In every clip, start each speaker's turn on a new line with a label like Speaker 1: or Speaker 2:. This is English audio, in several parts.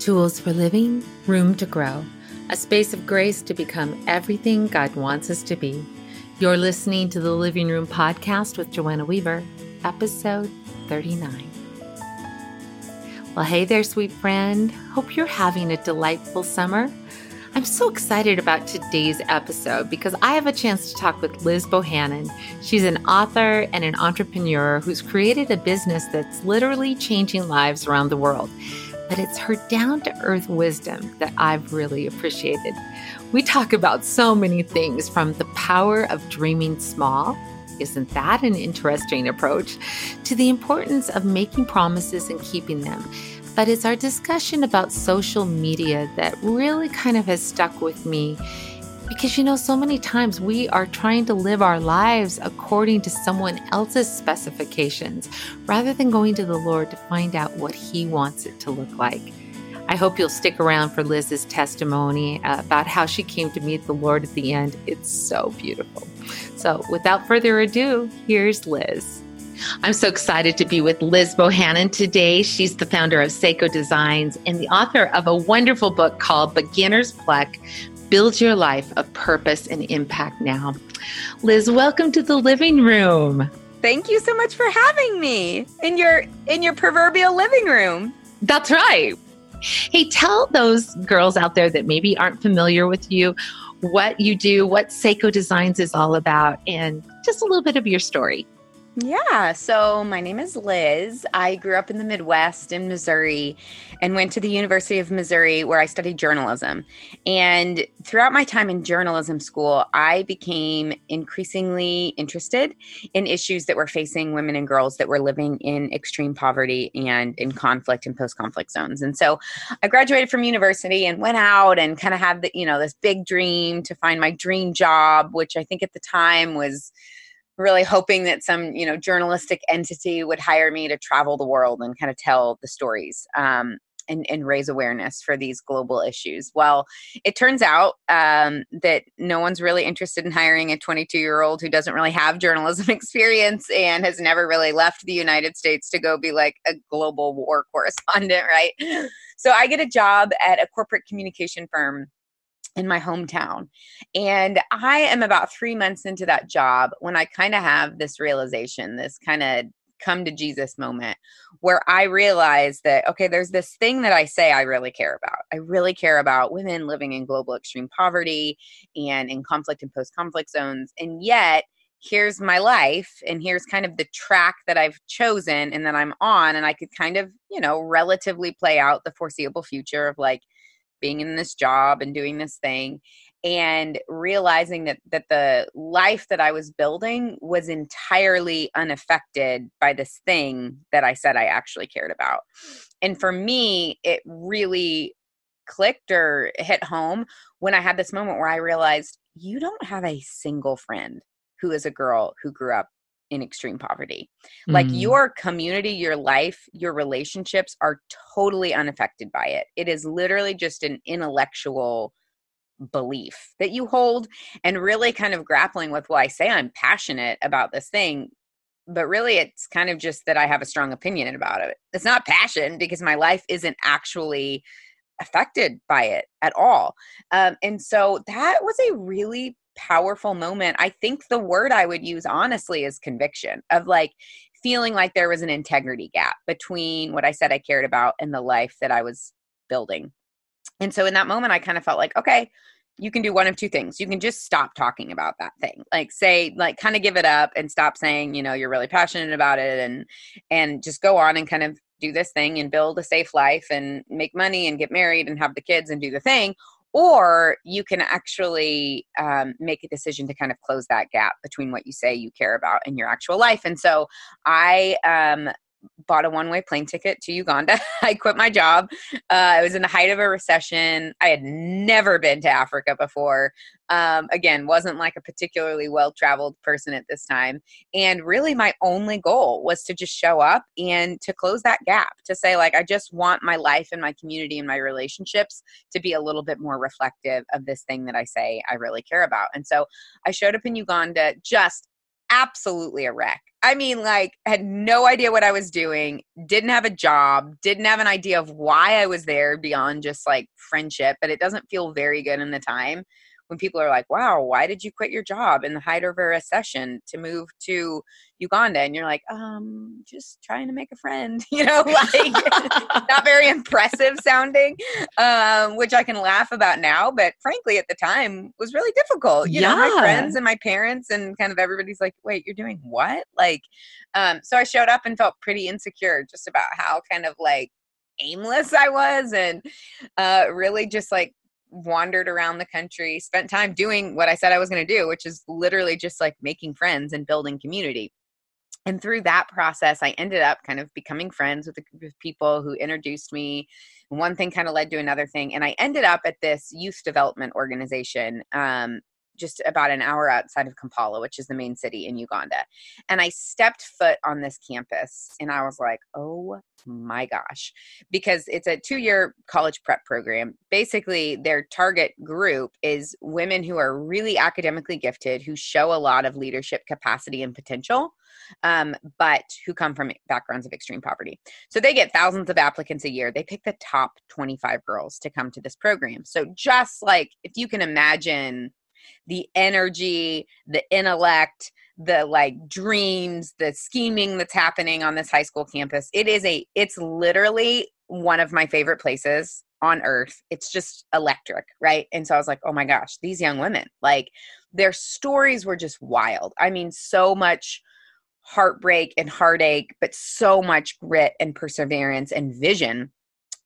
Speaker 1: Tools for living, room to grow, a space of grace to become everything God wants us to be. You're listening to the Living Room Podcast with Joanna Weaver, episode 39. Well, hey there, sweet friend. Hope you're having a delightful summer. I'm so excited about today's episode because I have a chance to talk with Liz Bohannon. She's an author and an entrepreneur who's created a business that's literally changing lives around the world. But it's her down to earth wisdom that I've really appreciated. We talk about so many things from the power of dreaming small. Isn't that an interesting approach? To the importance of making promises and keeping them but it's our discussion about social media that really kind of has stuck with me. Because, you know, so many times we are trying to live our lives according to someone else's specifications rather than going to the Lord to find out what He wants it to look like. I hope you'll stick around for Liz's testimony uh, about how she came to meet the Lord at the end. It's so beautiful. So, without further ado, here's Liz. I'm so excited to be with Liz Bohannon today. She's the founder of Sseko Designs and the author of a wonderful book called Beginner's Pluck Build Your Life of Purpose and Impact Now. Liz, welcome to the living room.
Speaker 2: Thank you so much for having me in your in your proverbial living room.
Speaker 1: That's right. Hey, tell those girls out there that maybe aren't familiar with you what you do, what Sseko Designs is all about, and just a little bit of your story.
Speaker 2: Yeah, so my name is Liz. I grew up in the Midwest in Missouri and went to the University of Missouri where I studied journalism. And throughout my time in journalism school, I became increasingly interested in issues that were facing women and girls that were living in extreme poverty and in conflict and post conflict zones. And so I graduated from university and went out and kind of had the, you know, this big dream to find my dream job, which I think at the time was really hoping that some you know journalistic entity would hire me to travel the world and kind of tell the stories um, and, and, raise awareness for these global issues. Well, it turns out um, that no one's really interested in hiring a 22 year old who doesn't really have journalism experience and has never really left the United States to go be like a global war correspondent, right? So I get a job at a corporate communication firm in my hometown. And I am about three months into that job when I kind of have this realization, this kind of come to Jesus moment where I realize that, okay, there's this thing that I say I really care about. I really care about women living in global extreme poverty and in conflict and post conflict zones. And yet, here's my life and here's kind of the track that I've chosen and that I'm on. And I could kind of, you know, relatively play out the foreseeable future of like, being in this job and doing this thing and realizing that that the life that I was building was entirely unaffected by this thing that I said I actually cared about. And for me, it really clicked or hit home when I had this moment where I realized you don't have a single friend who is a girl who grew up in extreme poverty. Mm. Like your community, your life, your relationships are totally unaffected by it. It is literally just an intellectual belief that you hold and really kind of grappling with well I say I'm passionate about this thing but really it's kind of just that I have a strong opinion about it. It's not passion because my life isn't actually affected by it at all. Um, and so that was a really powerful moment. I think the word I would use honestly is conviction of like feeling like there was an integrity gap between what I said I cared about and the life that I was building. And so in that moment, I kind of felt like, okay, you can do one of two things. You can just stop talking about that thing. Like say like kind of give it up and stop saying, you know, you're really passionate about it and and just go on and kind of do this thing and build a safe life and make money and get married and have the kids and do the thing or you can actually um, make a decision to kind of close that gap between what you say you care about in your actual life. And so i um, bought a one way plane ticket to Uganda. I quit my job. Uh, I was in the height of a recession. I had never been to Africa before. Um, again, wasn't like a particularly well traveled person at this time. And really, my only goal was to just show up and to close that gap to say, like, I just want my life and my community and my relationships to be a little bit more reflective of this thing that I say I really care about. And so I showed up in Uganda just absolutely a wreck. I mean, like, had no idea what I was doing, didn't have a job, didn't have an idea of why I was there beyond just like friendship, but it doesn't feel very good in the time when people are like, wow, why did you quit your job in the height of a recession to move to Uganda? And you're like, um, just trying to make a friend, you know, like not very impressive sounding, um, which I can laugh about now. But frankly, at the time was really difficult. You yeah. know, my friends and my parents and kind of everybody's like, wait, you're doing what? Like, um, so I showed up and felt pretty insecure just about how kind of like aimless I was and uh, really just like wandered around the country, spent time doing what I said I was going to do, which is literally just like making friends and building community. And through that process, I ended up kind of becoming friends with a group of people who introduced me. One thing kind of led to another thing. And I ended up at this youth development organization um, just about an hour outside of Kampala, which is the main city in Uganda. And I stepped foot on this campus and I was like, oh my gosh, because it's a two year college prep program. Basically, their target group is women who are really academically gifted, who show a lot of leadership capacity and potential. Um, but who come from backgrounds of extreme poverty. So they get thousands of applicants a year. They pick the top 25 girls to come to this program. So just like if you can imagine the energy, the intellect, the like dreams, the scheming that's happening on this high school campus. It is a it's literally one of my favorite places on earth. It's just electric, right? And so I was like, "Oh my gosh, these young women, like their stories were just wild. I mean, so much heartbreak and heartache, but so much grit and perseverance and vision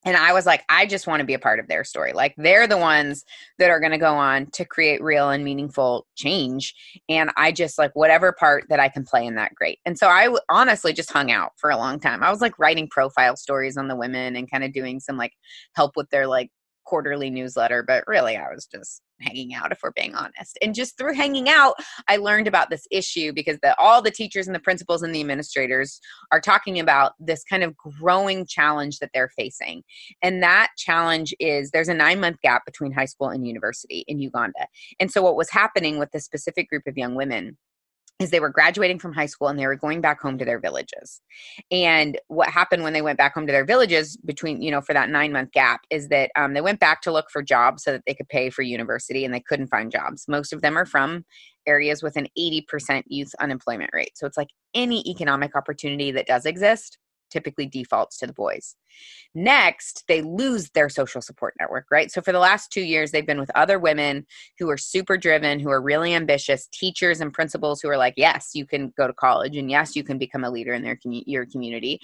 Speaker 2: and I was like, I just want to be a part of their story. Like they're the ones that are going to go on to create real and meaningful change. And I just like whatever part that I can play in that, great. And so I w- honestly just hung out for a long time. I was like writing profile stories on the women and kind of doing some like help with their like quarterly newsletter, but really I was just hanging out if we're being honest. And just through hanging out, I learned about this issue because the, all the teachers and the principals and the administrators are talking about this kind of growing challenge that they're facing. And that challenge is there's a 9-month gap between high school and university in Uganda. And so what was happening with this specific group of young women is they were graduating from high school and they were going back home to their villages. And what happened when they went back home to their villages between, you know, for that nine month gap is that um, they went back to look for jobs so that they could pay for university and they couldn't find jobs. Most of them are from areas with an 80% youth unemployment rate. So it's like any economic opportunity that does exist typically defaults to the boys. Next, they lose their social support network, right? So for the last two years, they've been with other women who are super driven, who are really ambitious, teachers and principals who are like, yes, you can go to college, and yes, you can become a leader in their commu- your community.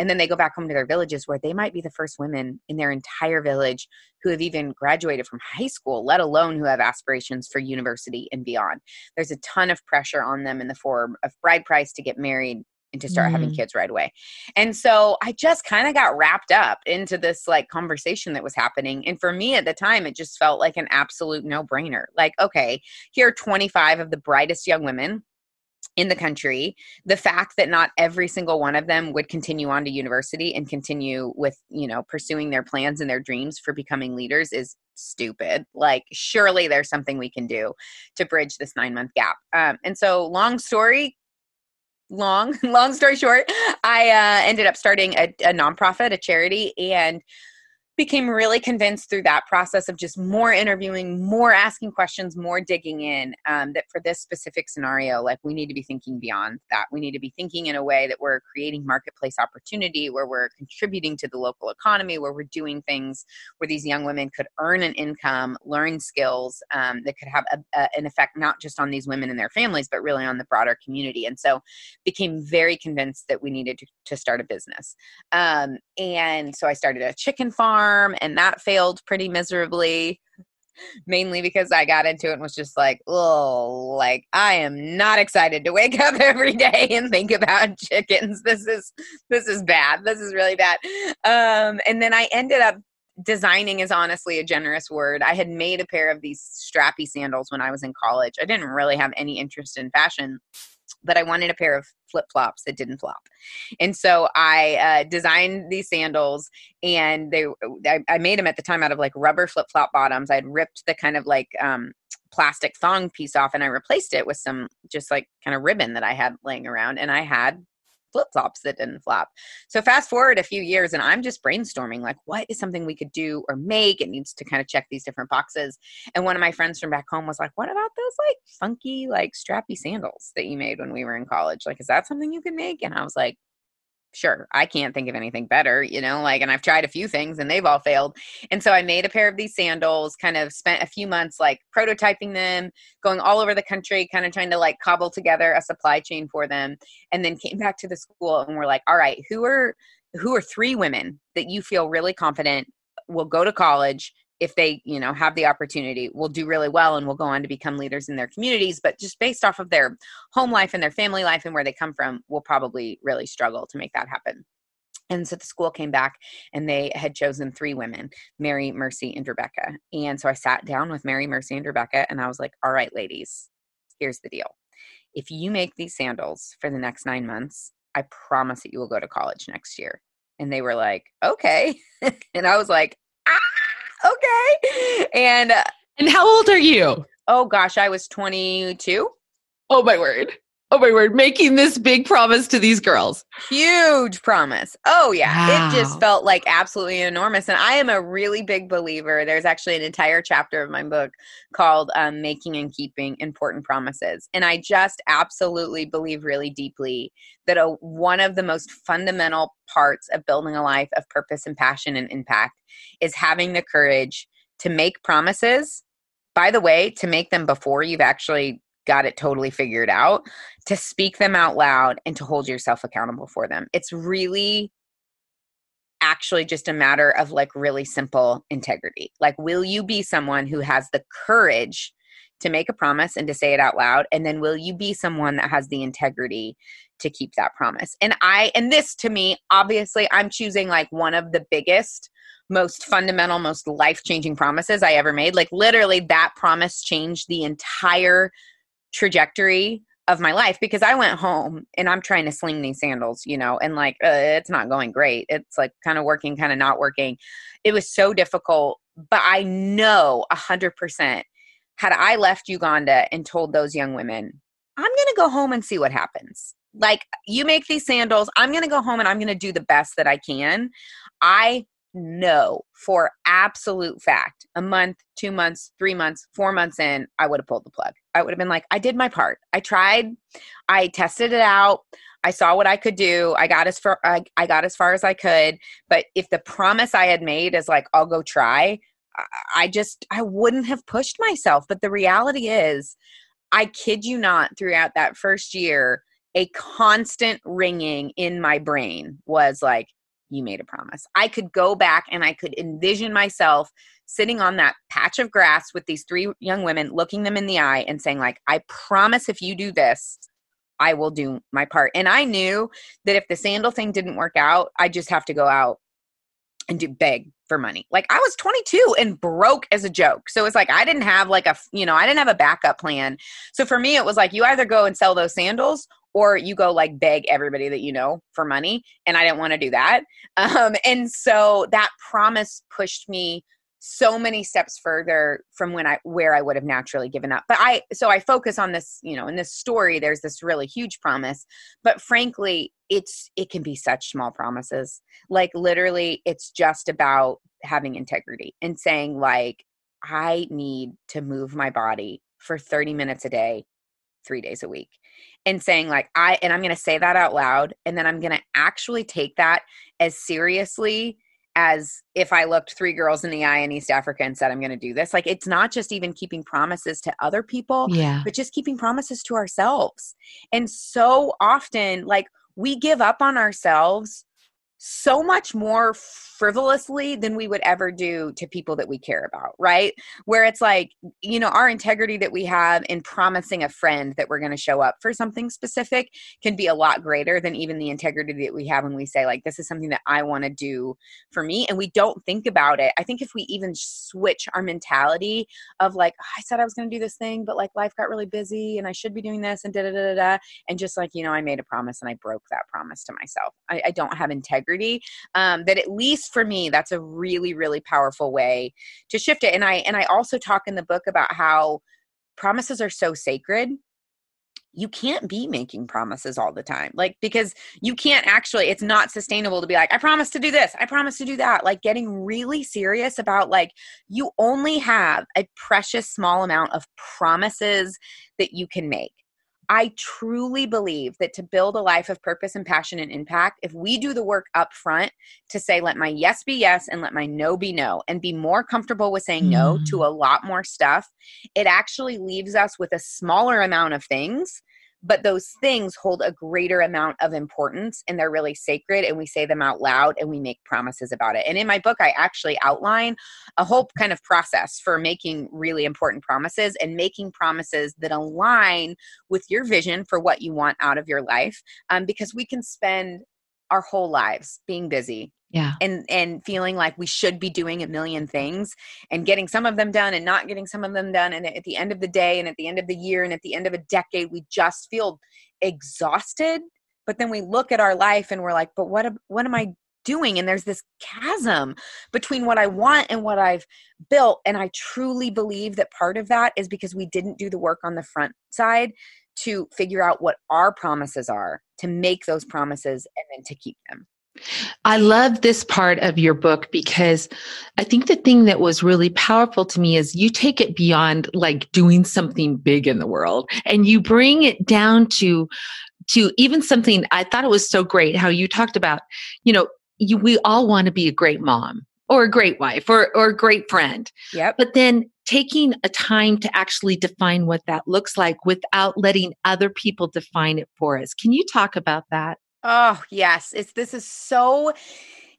Speaker 2: And then they go back home to their villages where they might be the first women in their entire village who have even graduated from high school, let alone who have aspirations for university and beyond. There's a ton of pressure on them in the form of bride price to get married, and to start mm having kids right away. And so I just kind of got wrapped up into this like conversation that was happening. And for me at the time, it just felt like an absolute no brainer. Like, okay, here are 25 of the brightest young women in the country the fact that not every single one of them would continue on to university and continue with you know pursuing their plans and their dreams for becoming leaders is stupid like surely there's something we can do to bridge this nine month gap um, and so long story long, long story short, I uh, ended up starting a, a nonprofit, a charity, and became really convinced through that process of just more interviewing, more asking questions, more digging in. Um, that for this specific scenario, like we need to be thinking beyond that. We need to be thinking in a way that we're creating marketplace opportunity, where we're contributing to the local economy, where we're doing things where these young women could earn an income, learn skills um, that could have a, a, an effect not just on these women and their families, but really on the broader community. And so, became very convinced that we needed to, to start a business. Um, and so, I started a chicken farm farm and that failed pretty miserably mainly because I got into it and was just like, oh, like I am not excited to wake up every day and think about chickens. This is this is bad. This is really bad. Um, and then I ended up designing is honestly a generous word. I had made a pair of these strappy sandals when I was in college. I didn't really have any interest in fashion but I wanted a pair of flip flops that didn't flop. And so I uh, designed these sandals, and they I, I, made them at the time out of like rubber flip flop bottoms. I'd ripped the kind of like um, plastic thong piece off and I replaced it with some just like kind of ribbon that I had laying around and I had flip flops that didn't flap. So fast forward a few years and I'm just brainstorming like what is something we could do or make? It needs to kind of check these different boxes. And one of my friends from back home was like, "What about those like funky like strappy sandals that you made when we were in college? Like is that something you could make?" And I was like, sure, I can't think of anything better, you know, like, and I've tried a few things and they've all failed. And so I made a pair of these sandals, kind of spent a few months like prototyping them, going all over the country, kind of trying to like cobble together a supply chain for them. And then came back to the school and we're like, all right, who are, who are three women that you feel really confident will go to college if they you know have the opportunity will do really well and will go on to become leaders in their communities but just based off of their home life and their family life and where they come from will probably really struggle to make that happen. And so the school came back and they had chosen three women mary mercy and rebecca. And so i sat down with mary mercy and rebecca and i was like all right ladies here's the deal. If you make these sandals for the next nine months i promise that you will go to college next year. And they were like okay. And i was like ah okay. And uh,
Speaker 1: and how old are you?
Speaker 2: Oh gosh, I was 22.
Speaker 1: Oh my word. Oh my word, making this big promise to these girls.
Speaker 2: Huge promise. Oh yeah. Wow. It just felt like absolutely enormous. And I am a really big believer. There's actually an entire chapter of my book called um, Making and Keeping Important Promises. And I just absolutely believe really deeply that a, one of the most fundamental parts of building a life of purpose and passion and impact is having the courage to make promises by the way, to make them before you've actually got it totally figured out, to speak them out loud and to hold yourself accountable for them. It's really actually just a matter of like really simple integrity. Like, will you be someone who has the courage to make a promise and to say it out loud? And then will you be someone that has the integrity to keep that promise? And I, and this to me, obviously, I'm choosing like one of the biggest most fundamental, most life changing promises I ever made. Like, literally, that promise changed the entire trajectory of my life because I went home and I'm trying to sling these sandals, you know, and like uh, it's not going great. It's like kind of working, kind of not working. It was so difficult, but I know a hundred percent had I left Uganda and told those young women, I'm going to go home and see what happens. Like you make these sandals, I'm going to go home and I'm going to do the best that I can. I know for absolute fact a month, two months, three months, four months in, I would have pulled the plug. I would have been like, I did my part. I tried, I tested it out. I saw what I could do. I got as far I, I got as far as I could. But if the promise I had made is like, I'll go try, I just I wouldn't have pushed myself. But the reality is, I kid you not, throughout that first year, a constant ringing in my brain was like, you made a promise. I could go back and I could envision myself sitting on that patch of grass with these three young women, looking them in the eye and saying, like, I promise if you do this, I will do my part. And I knew that if the sandal thing didn't work out, I just have to go out and do beg for money. Like I was 22 and broke as a joke. So it's like I didn't have like a, you know, I didn't have a backup plan. So for me it was like you either go and sell those sandals or you go like beg everybody that you know for money and i didn't want to do that. Um, and so that promise pushed me so many steps further from when i where i would have naturally given up. But i so i focus on this you know in this story there's this really huge promise. But frankly it's it can be such small promises. Like literally it's just about having integrity and saying like i need to move my body for 30 minutes a day 3 days a week and saying like i and i'm going to say that out loud and then i'm going to actually take that as seriously as if i looked three girls in the eye in east africa and said i'm going to do this. Like it's not just even keeping promises to other people
Speaker 1: yeah.
Speaker 2: but just keeping promises to ourselves. And so often like we give up on ourselves so much more frivolously than we would ever do to people that we care about, right? Where it's like, you know, our integrity that we have in promising a friend that we're going to show up for something specific can be a lot greater than even the integrity that we have when we say, like, this is something that I want to do for me. And we don't think about it. I think if we even switch our mentality of, like, oh, I said I was going to do this thing, but like life got really busy and I should be doing this and da da da da, and just like, you know, I made a promise and I broke that promise to myself. I, I don't have integrity. Um, that at least for me that's a really really powerful way to shift it and i and i also talk in the book about how promises are so sacred you can't be making promises all the time. Like, because you can't actually, it's not sustainable to be like, I promise to do this, I promise to do that. Like, getting really serious about like, you only have a precious small amount of promises that you can make. I truly believe that to build a life of purpose and passion and impact, if we do the work up front to say, let my yes be yes and let my no be no, and be more comfortable with saying mm. no to mm. a lot more stuff, it actually leaves us with a smaller amount of things but those things hold a greater amount of importance and they're really sacred and we say them out loud and we make promises about it. And in my book i actually outline a whole kind of process for making really important promises and making promises that align with your vision for what you want out of your life um, because we can spend our whole lives being busy
Speaker 1: yeah.
Speaker 2: and and feeling like we should be doing a million things and getting some of them done and not getting some of them done. And at the end of the day and at the end of the year and at the end of a decade we just feel exhausted. But then we look at our life and we're like but what what am i doing? And there's this chasm between what i want and what i've built. And i truly believe that part of that is because we didn't do the work on the front side to figure out what our promises are to make those promises and then to keep them.
Speaker 1: I love this part of your book because I think the thing that was really powerful to me is you take it beyond like doing something big in the world and you bring it down to to even something I thought it was so great how you talked about, you know, you, we all want to be a great mom or a great wife or or a great friend.
Speaker 2: Yep.
Speaker 1: But then taking a time to actually define what that looks like without letting other people define it for us. Can you talk about that?
Speaker 2: Oh, yes. It's this is so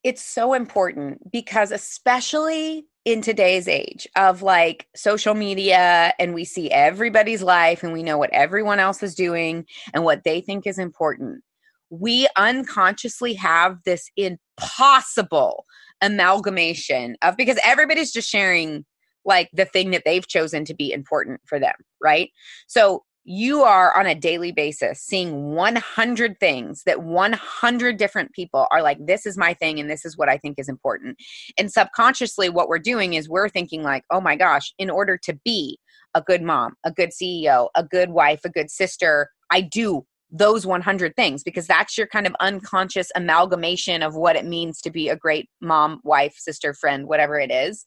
Speaker 2: it's so important because especially in today's age of like social media and we see everybody's life and we know what everyone else is doing and what they think is important. We unconsciously have this impossible amalgamation of because everybody's just sharing like the thing that they've chosen to be important for them, right? So you are on a daily basis seeing 100 things that 100 different people are like this is my thing and this is what i think is important and subconsciously what we're doing is we're thinking like oh my gosh in order to be a good mom a good ceo a good wife a good sister i do those 100 things because that's your kind of unconscious amalgamation of what it means to be a great mom wife sister friend whatever it is.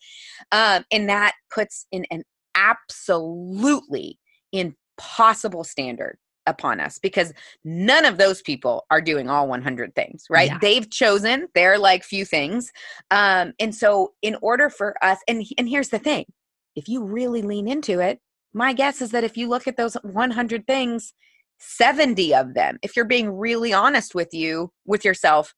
Speaker 2: Um, and that puts in an absolutely impossible standard upon us because none of those people are doing all 100 things right? Yeah. they've chosen their like few things. Um and so in order for us and and here's the thing if you really lean into it my guess is that if you look at those 100 things 70 of them if you're being really honest with you with yourself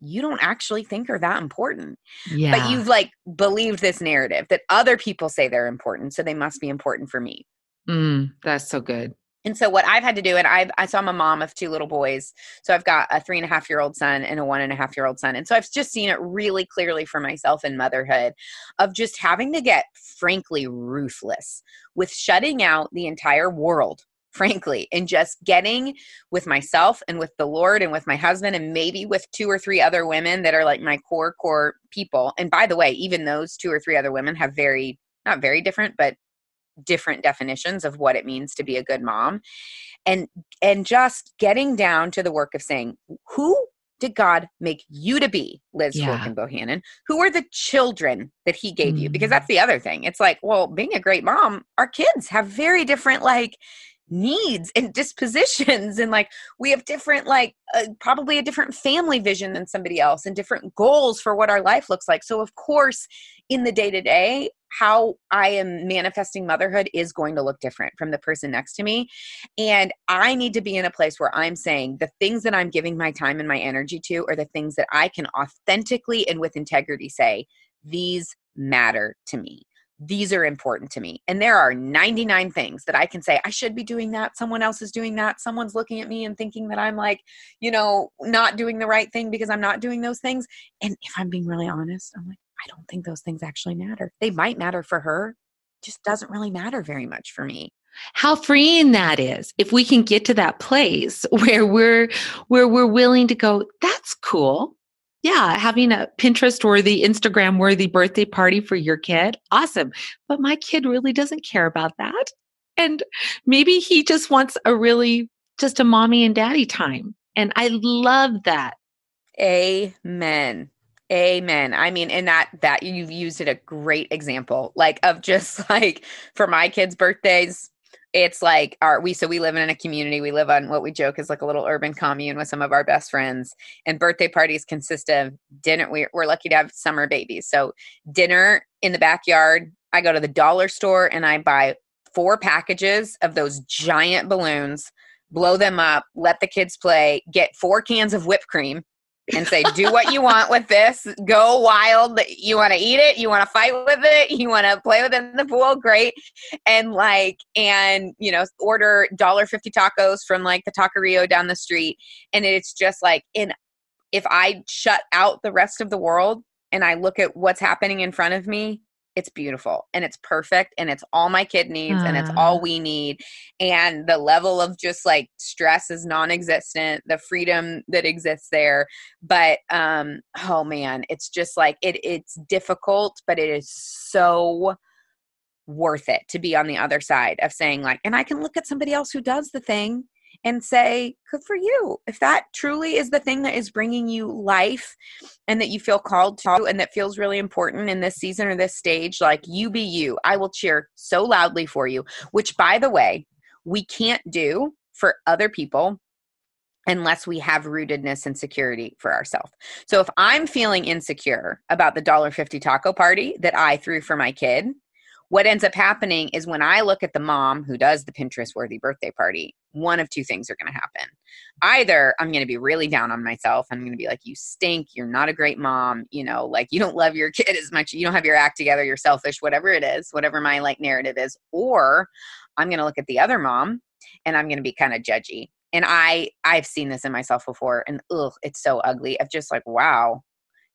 Speaker 2: you don't actually think are that important yeah. but you've like believed this narrative that other people say they're important so they must be important for me
Speaker 1: Mm, that's so good.
Speaker 2: And so what I've had to do, and I've I saw I'm a mom of two little boys. So I've got a three and a half year old son and a one and a half year old son. And so I've just seen it really clearly for myself in motherhood of just having to get frankly ruthless with shutting out the entire world frankly, and just getting with myself and with the Lord and with my husband and maybe with two or three other women that are like my core, core people. And by the way, even those two or three other women have very, not very different, but different definitions of what it means to be a good mom and and just getting down to the work of saying who did God make you to be, Liz yeah. Bohannon? Who are the children that He gave mm-hmm. you? Because that's mm. the other thing. It's like, well, being a great mom, our kids have very different, like, needs and dispositions and like we have different like uh, probably a different family vision than somebody else and different goals for what our life looks like. So of course in the day to day how i am manifesting motherhood is going to look different from the person next to me. And i need to be in a place where i'm saying the things that i'm giving my time and my energy to are the things that i can authentically and with integrity say these matter to me these are important to me. And there are 99 things that I can say, I should be doing that. Someone else is doing that. Someone's looking at me and thinking that I'm like, you know, not doing the right thing because I'm not doing those things. And if I'm being really honest, I'm like, I don't think those things actually matter. They might matter for her, just doesn't really matter very much for me
Speaker 1: how freeing that is if we can get to that place where we're where we're willing to go that's cool yeah, having a Pinterest worthy, Instagram worthy birthday party for your kid, awesome. But my kid really doesn't care about that. And maybe he just wants a really just a mommy and daddy time. And I love that.
Speaker 2: Amen. Amen. I mean, and that that you've used it a great example, like of just like for my kids' birthdays, it's like our we so we live in a community. We live on what we joke is like a little urban commune with some of our best friends. And birthday parties consist of dinner. We're, we're lucky to have summer babies, so dinner in the backyard. I go to the dollar store and I buy four packages of those giant balloons, blow them up, let the kids play, get four cans of whipped cream and say, do what you want with this. Go wild. You want to eat it. You want to fight with it. You want to play with it in the pool. Great. And like, and, you know, order $1.50 tacos from like the taqueria down the street. And it's just like, in, if I shut out the rest of the world and I look at what's happening in front of me, it's beautiful and it's perfect and it's all my kid needs uh. and it's all we need and the level of just like stress is non-existent the freedom that exists there but um oh man it's just like it it's difficult but it is so worth it to be on the other side of saying like and I can look at somebody else who does the thing and say, good for you. If that truly is the thing that is bringing you life and that you feel called to and that feels really important in this season or this stage, like you be you. I will cheer so loudly for you, which, by the way, we can't do for other people unless we have rootedness and security for ourselves. So if I'm feeling insecure about the $1.50 taco party that I threw for my kid, what ends up happening is when I look at the mom who does the Pinterest worthy birthday party, one of two things are going to happen. Either I'm going to be really down on myself. I'm going to be like, you stink. You're not a great mom. You know, like you don't love your kid as much. You don't have your act together. You're selfish, whatever it is, whatever my like narrative is. Or I'm going to look at the other mom and I'm going to be kind of judgy. And I, I've seen this in myself before and ugh, it's so ugly. Of just like, wow,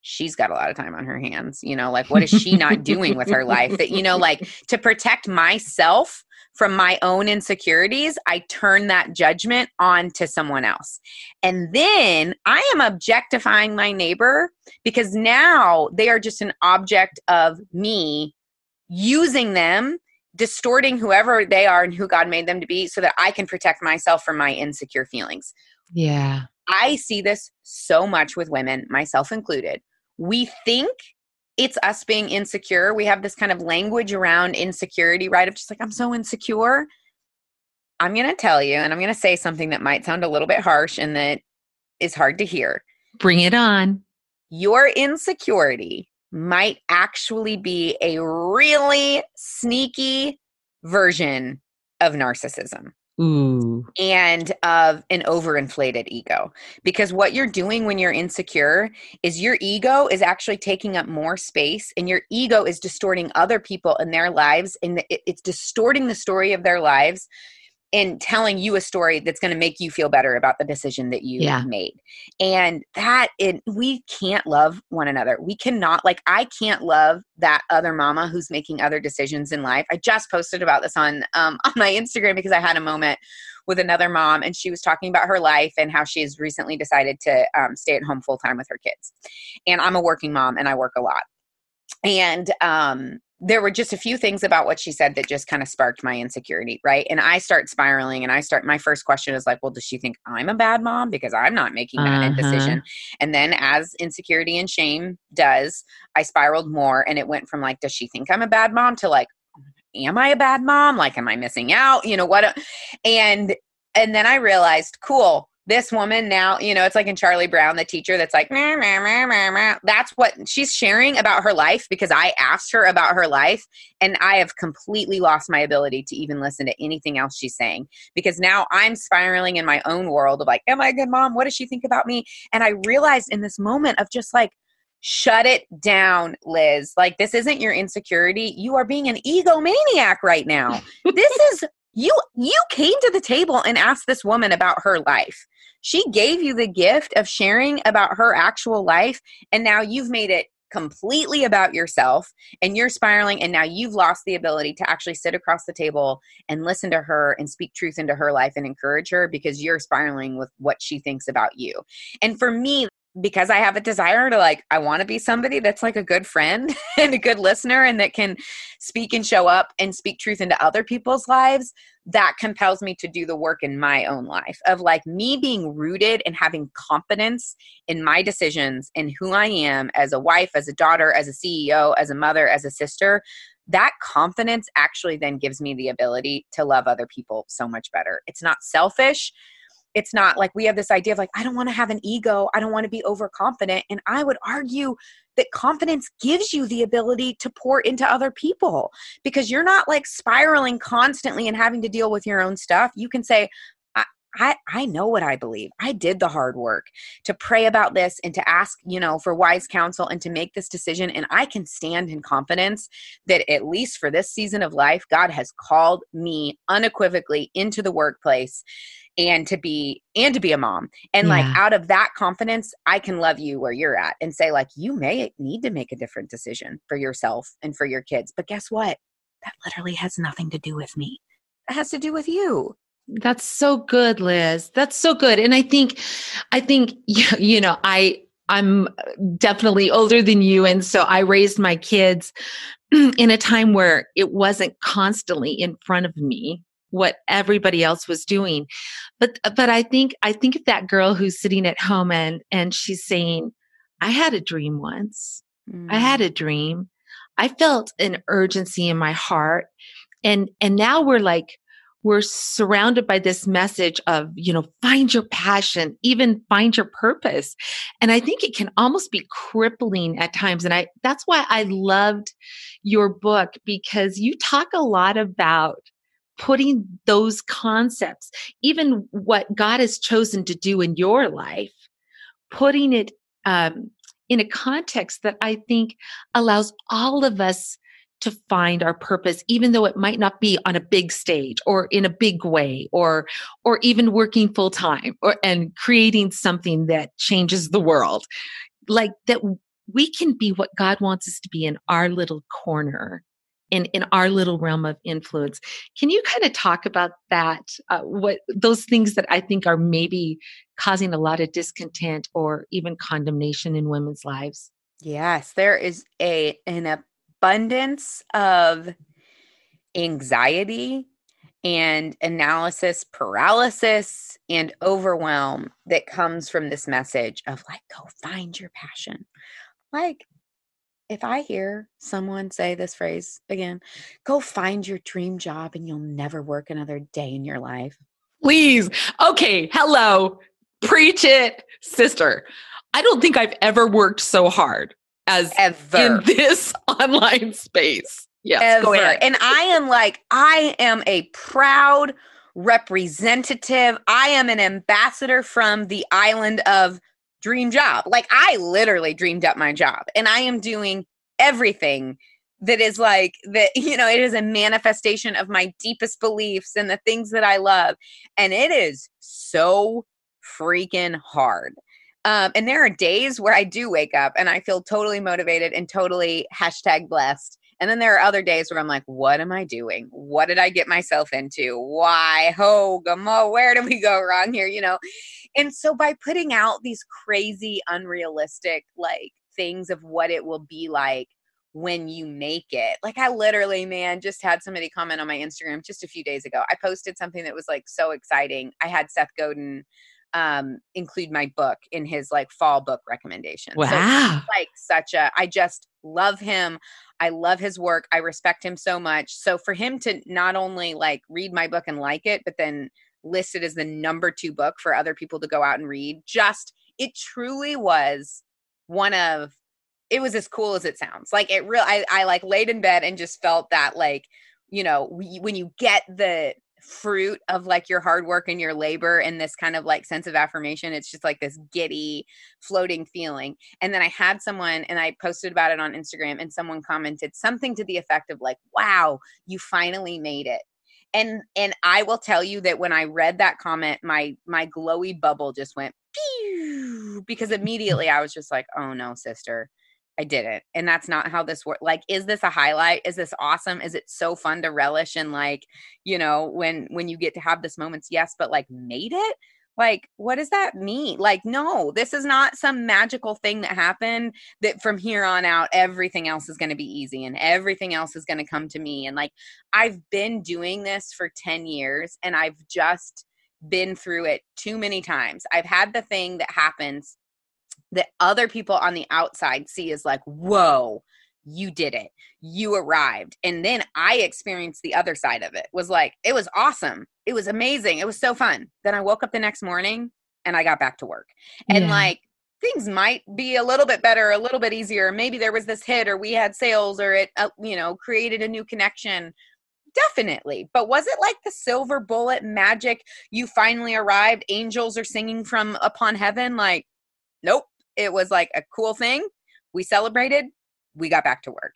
Speaker 2: she's got a lot of time on her hands you know like what is she not doing with her life that you know like to protect myself from my own insecurities i turn that judgment on to someone else. And then i am objectifying my neighbor because now they are just an object of me using them distorting whoever they are and who god made them to be so that i can protect myself from my insecure feelings.
Speaker 1: Yeah.
Speaker 2: I see this so much with women, myself included, we think it's us being insecure. We have this kind of language around insecurity, right? Of just like, I'm so insecure. I'm going to tell you, and I'm going to say something that might sound a little bit harsh and that is hard to hear.
Speaker 1: Bring it on.
Speaker 2: Your insecurity might actually be a really sneaky version of narcissism.
Speaker 1: Ooh.
Speaker 2: and of an overinflated ego. Because what you're doing when you're insecure is your ego is actually taking up more space, and your ego is distorting other people in their lives, and it's distorting the story of their lives and telling you a story that's going to make you feel better about the decision that you yeah. made. And that it we can't love one another. We cannot like i can't love that other mama who's making other decisions in life. I just posted about this on um, on my instagram because i had a moment with another mom and she was talking about her life and how she's recently decided to um, stay at home full time with her kids. And i'm a working mom and i work a lot. And um there were just a few things about what she said that just kind of sparked my insecurity, right? And I start spiraling and I start my first question is like, well, does she think I'm a bad mom because I'm not making that uh-huh. decision? And then as insecurity and shame does, I spiraled more and it went from like, does she think I'm a bad mom to like, am I a bad mom? Like, am I missing out? You know what? And and then I realized, cool, this woman now, you know, it's like in Charlie Brown, the teacher that's like, meh, meh, meh, that's what she's sharing about her life because I asked her about her life and I have completely lost my ability to even listen to anything else she's saying because now I'm spiraling in my own world of like, am I a good mom? What does she think about me? And I realized in this moment of just like, shut it down, Liz. Like, this isn't your insecurity. You are being an egomaniac right now. this is you you came to the table and asked this woman about her life. She gave you the gift of sharing about her actual life and now you've made it completely about yourself and you're spiraling and now you've lost the ability to actually sit across the table and listen to her and speak truth into her life and encourage her because you're spiraling with what she thinks about you. And for me because I have a desire to like, I want to be somebody that's like a good friend and a good listener and that can speak and show up and speak truth into other people's lives, that compels me to do the work in my own life of like me being rooted and having confidence in my decisions and who I am as a wife, as a daughter, as a CEO, as a mother, as a sister. That confidence actually then gives me the ability to love other people so much better. It's not selfish it's not like we have this idea of like i don't want to have an ego i don't want to be overconfident and i would argue that confidence gives you the ability to pour into other people because you're not like spiraling constantly and having to deal with your own stuff. You can say I, I know what I believe. I did the hard work to pray about this and to ask, you know, for wise counsel and to make this decision. And I can stand in confidence that at least for this season of life, God has called me unequivocally into the workplace and to be and to be a mom and yeah. like out of that confidence i can love you where you're at and say like you may need to make a different decision for yourself and for your kids but guess what that literally has nothing to do with me it has to do with you
Speaker 1: that's so good liz. That's so good. And i think i think you know i i'm definitely older than you. And so i raised my kids in a time where it wasn't constantly in front of me what everybody else was doing. But but i think i think of that girl who's sitting at home and and she's saying i had a dream once. Mm. i had a dream. I felt an urgency in my heart. And and now we're like we're surrounded by this message of you know find your passion even find your purpose. And i think it can almost be crippling at times. And i that's why i loved your book because you talk a lot about putting those concepts, even what God has chosen to do in your life, putting it um, in a context that I think allows all of us to find our purpose even though it might not be on a big stage or in a big way or or even working full time or and creating something that changes the world. Like that we can be what God wants us to be in our little corner in in our little realm of influence. Can you kind of talk about that? Uh, what those things that i think are maybe causing a lot of discontent or even condemnation in women's lives?
Speaker 2: Yes there is a an abundance of anxiety and analysis paralysis and overwhelm that comes from this message of like go find your passion like if I hear someone say this phrase again, go find your dream job and you'll never work another day in your life.
Speaker 1: Please. Okay. Hello. Preach it, sister. I don't think I've ever worked so hard as ever in this online space. Yes.
Speaker 2: Ever. Go ahead. And I am like, I am a proud representative. I am an ambassador from the island of dream job. Like I literally dreamed up my job and I am doing everything that is like that you know it is a manifestation of my deepest beliefs and the things that I love and it is so freaking hard. Um, and there are days where I do wake up and I feel totally motivated and totally hashtag blessed. And then there are other days where I'm like, what am I doing? What did I get myself into? Why? Ho, gamo, where did we go wrong here? You know? And so by putting out these crazy, unrealistic, like things of what it will be like when you make it. Like I literally, man, just had somebody comment on my Instagram just a few days ago. I posted something that was like so exciting. I had Seth Godin um include my book in his like fall book recommendation.
Speaker 1: Wow.
Speaker 2: So like such a I just love him. I love his work. I respect him so much. So for him to not only like read my book and like it, but then list it as the number two book for other people to go out and read. Just, it truly was one of, it was as cool as it sounds. Like it real, I, I like laid in bed and just felt that like, you know, when you get the fruit of like your hard work and your labor and this kind of like sense of affirmation it's just like this giddy floating feeling and then i had someone and i posted about it on instagram and someone commented something to the effect of like wow you finally made it and and i will tell you that when i read that comment my my glowy bubble just went Pew! because immediately i was just like oh no sister i didn't. and that's not how this works like is this a highlight is this awesome is it so fun to relish and like you know when when you get to have this moments yes but like made it Like, what does that mean? Like, no, this is not some magical thing that happened that from here on out, everything else is going to be easy and everything else is going to come to me. And like, I've been doing this for 10 years and I've just been through it too many times. I've had the thing that happens that other people on the outside see as like, whoa, you did it. You arrived. And then I experienced the other side of it. Was like, it was awesome. It was amazing. It was so fun. Then I woke up the next morning and I got back to work. And yeah. like things might be a little bit better, a little bit easier. Maybe there was this hit or we had sales or it uh, you know, created a new connection. Definitely. But was it like the silver bullet magic you finally arrived, angels are singing from upon heaven like nope. It was like a cool thing. We celebrated, we got back to work.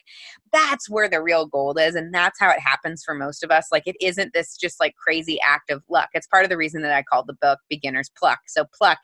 Speaker 2: That's where the real gold is. And that's how it happens for most of us. Like, it isn't this just like crazy act of luck. It's part of the reason that I called the book Beginner's Pluck. So, pluck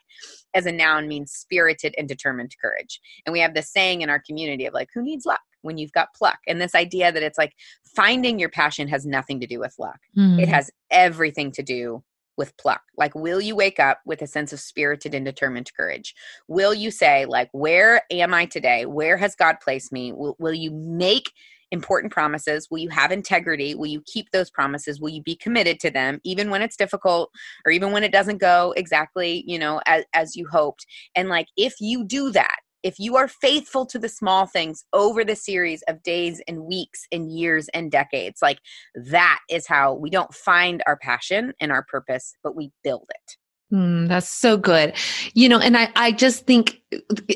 Speaker 2: as a noun means spirited and determined courage. And we have this saying in our community of like, who needs luck? when you've got pluck and this idea that it's like finding your passion has nothing to do with luck mm-hmm. it has everything to do with pluck? Like, will you wake up with a sense of spirited and determined courage? Will you say, like, where am I today? Where has God placed me? Will, will you make important promises? Will you have integrity? Will you keep those promises? Will you be committed to them, even when it's difficult or even when it doesn't go exactly, you know, as, as you hoped? And like, if you do that, if you are faithful to the small things over the series of days and weeks and years and decades, like that is how we don't find our passion and our purpose, but we build it.
Speaker 1: Mm, that's so good. You know, and I, I just think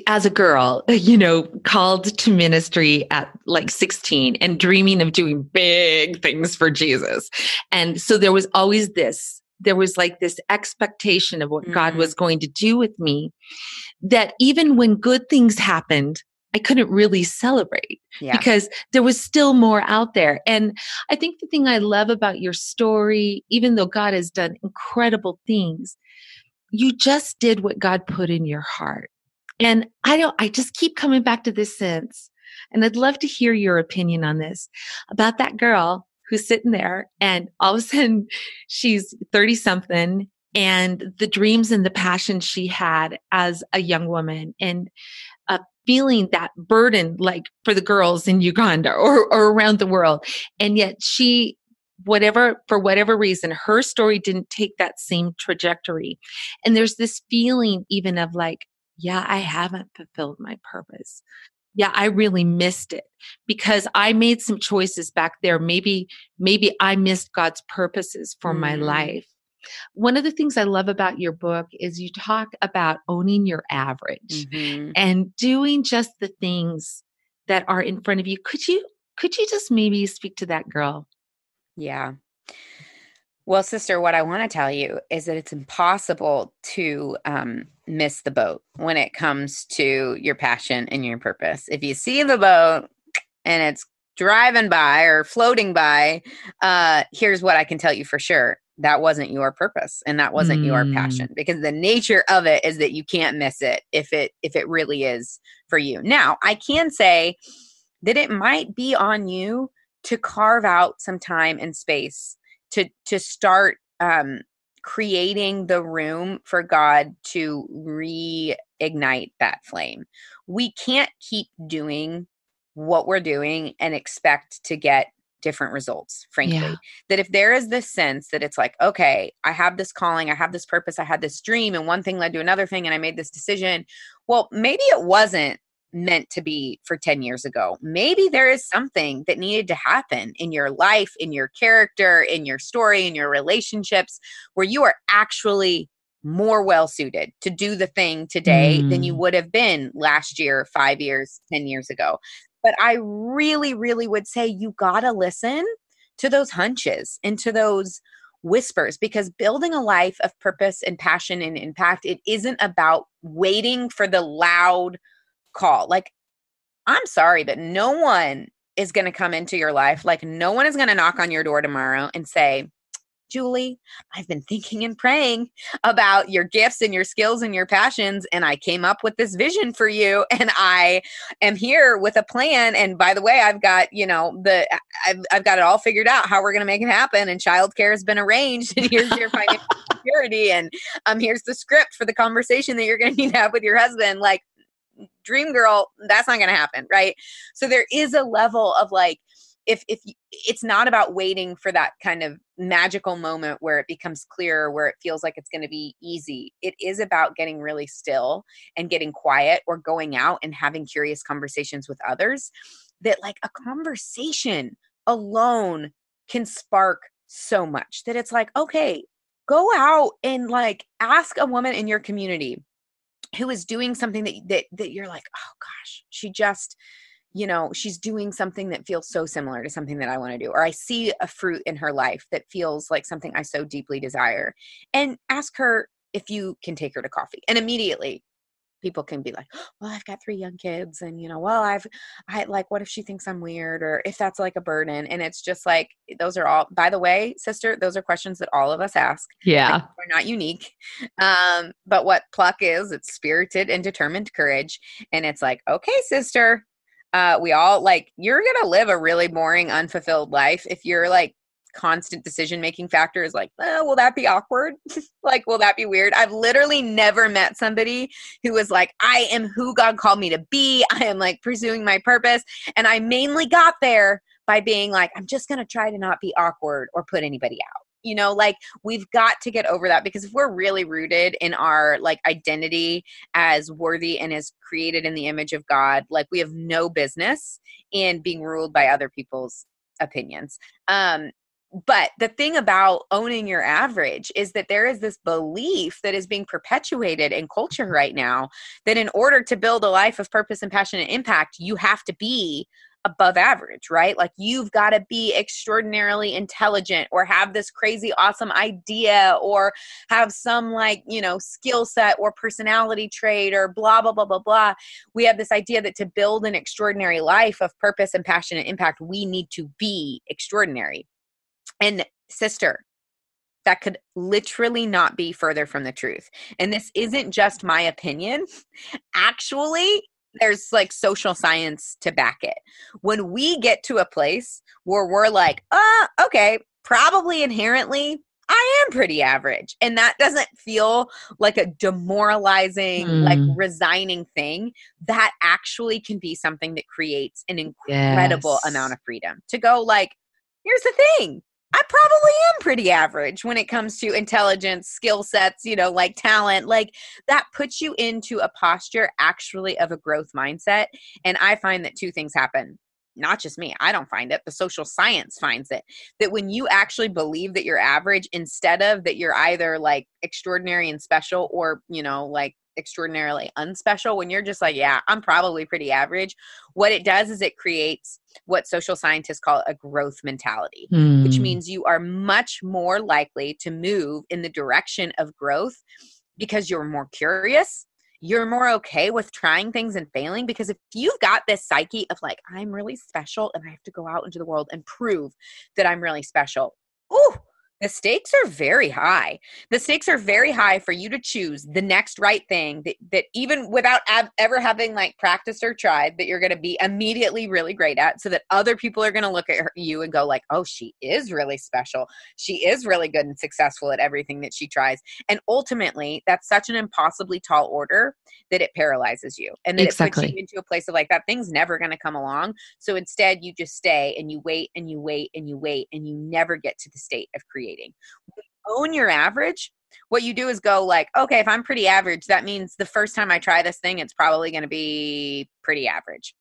Speaker 1: as a girl, you know, called to ministry at like 16 and dreaming of doing big things for Jesus. And so there was always this there was like this expectation of what mm-hmm. God was going to do with me that even when good things happened, I couldn't really celebrate yeah. because there was still more out there. And I think the thing I love about your story, even though God has done incredible things, you just did what God put in your heart. And I don't, I just keep coming back to this sense. And I'd love to hear your opinion on this about that girl who's sitting there and all of a sudden she's 30 something and the dreams and the passion she had as a young woman and feeling that burden like for the girls in Uganda or, or around the world. And yet she whatever for whatever reason her story didn't take that same trajectory and there's this feeling even of like yeah i haven't fulfilled my purpose yeah, I really missed it because I made some choices back there. Maybe, maybe I missed God's purposes for mm. my life. One of the things I love about your book is you talk about owning your average mm-hmm. and doing just the things that are in front of you. Could you, could you just maybe speak to that girl?
Speaker 2: Yeah. Well, sister, what I want to tell you is that it's impossible to um, miss the boat when it comes to your passion and your purpose. If you see the boat and it's driving by or floating by, uh, here's what I can tell you for sure that wasn't your purpose and that wasn't mm. your passion because the nature of it is that you can't miss it if it if it really is for you now i can say that it might be on you to carve out some time and space to to start um, creating the room for God to reignite that flame. We can't keep doing what we're doing and expect to get different results, frankly. Yeah. That if there is this sense that it's like, okay, I have this calling, I have this purpose, I had this dream, and one thing led to another thing, and I made this decision. Well, maybe it wasn't meant to be for 10 years ago. Maybe there is something that needed to happen in your life, in your character, in your story, in your relationships, where you are actually more well suited to do the thing today mm. than you mm. would have been last year, five years, 10 years ago. But I really, really would say you got to listen to those hunches and to those whispers because building a life of purpose and passion and impact, it isn't about waiting for the loud, call. Like, I'm sorry, but no one is going to come into your life. Like, no one is going to knock on your door tomorrow and say, Julie, I've been thinking and praying about your gifts and your skills and your passions, and I came up with this vision for you, and I am here with a plan. And by the way, I've got you know the I've I've got it all figured out how we're going to make it happen, and childcare has been arranged, and here's your financial purity and um here's the script for the conversation that you're going to need to have with your husband like dream girl that's not going to happen right? So there is a level of like if if it's not about waiting for that kind of magical moment where it becomes clear where it feels like it's going to be easy. It is about getting really still and getting quiet or going out and having curious conversations with others that like a conversation alone can spark so much that it's like okay go out and like ask a woman in your community who is doing something that that, that you're like oh gosh she just you know she's doing something that feels so similar to something that i want to do or i see a fruit in her life that feels like something i so deeply desire and ask her if you can take her to coffee and immediately people can be like well i've got three young kids and you know well i've i like what if she thinks i'm weird or if that's like a burden? And it's just like those are all by the way sister those are questions that all of us ask.
Speaker 1: Yeah.
Speaker 2: like, are not unique um but what pluck is it's spirited and determined courage. And it's like okay sister uh, we all like you're gonna live a really boring unfulfilled life if you're like constant decision making factor is like oh, will that be awkward? Like will that be weird? I've literally never met somebody who was like i am who god called me to be. I am like pursuing my purpose. And i mainly got there by being like i'm just gonna try to not be awkward or put anybody out. You know like we've got to get over that because if we're really rooted in our like identity as worthy and as created in the image of god like we have no business in being ruled by other people's opinions. Um but the thing about owning your average is that there is this belief that is being perpetuated in culture mm-hmm. right now that in order to build a life of purpose and passion and impact you have to be above average, right? Like you've got to be extraordinarily intelligent or have this crazy awesome idea or have some like, you know, skill set or personality trait or blah, blah, blah, blah, blah. We have this idea that to build an extraordinary life of purpose and passion and impact, we need to be extraordinary. And sister, that could literally not be further from the truth. And this isn't just my opinion. Actually, there's like social science to back it. When we get to a place where we're like, uh, okay, probably inherently I am pretty average. And that doesn't feel like a demoralizing, mm. like resigning thing. That actually can be something that creates an incredible yes. amount of freedom to go, like, here's the thing I probably am pretty average when it comes to intelligence, skill sets, you know, like talent. Like that puts you into a posture actually of a growth mindset. And I find that two things happen. Not just me, I don't find it. The social science finds it. That when you actually believe that you're average, instead of that you're either like extraordinary and special or, you know, like extraordinarily unspecial when you're just like yeah i'm probably pretty average what it does is it creates what social scientists call a growth mentality mm. which means you are much more likely to move in the direction of growth because you're more curious you're more okay with trying things and failing because if you've got this psyche of like i'm really special and i have to go out into the world and prove that i'm really special ooh the stakes are very high. The stakes are very high for you to choose the next right thing that, that even without ab- ever having like practiced or tried, that you're going to be immediately really great at so that other people are going to look at her, you and go like, oh, she is really special. She is really good and successful at everything that she tries. And ultimately, that's such an impossibly tall order that it paralyzes you and that exactly. it puts you into a place of like, that thing's never going to come along. So instead, you just stay and you wait and you wait and you wait and you never get to the state of creating creating. own your average, what you do is go like, okay, if I'm pretty average, that means the first time I try this thing, it's probably going to be pretty average.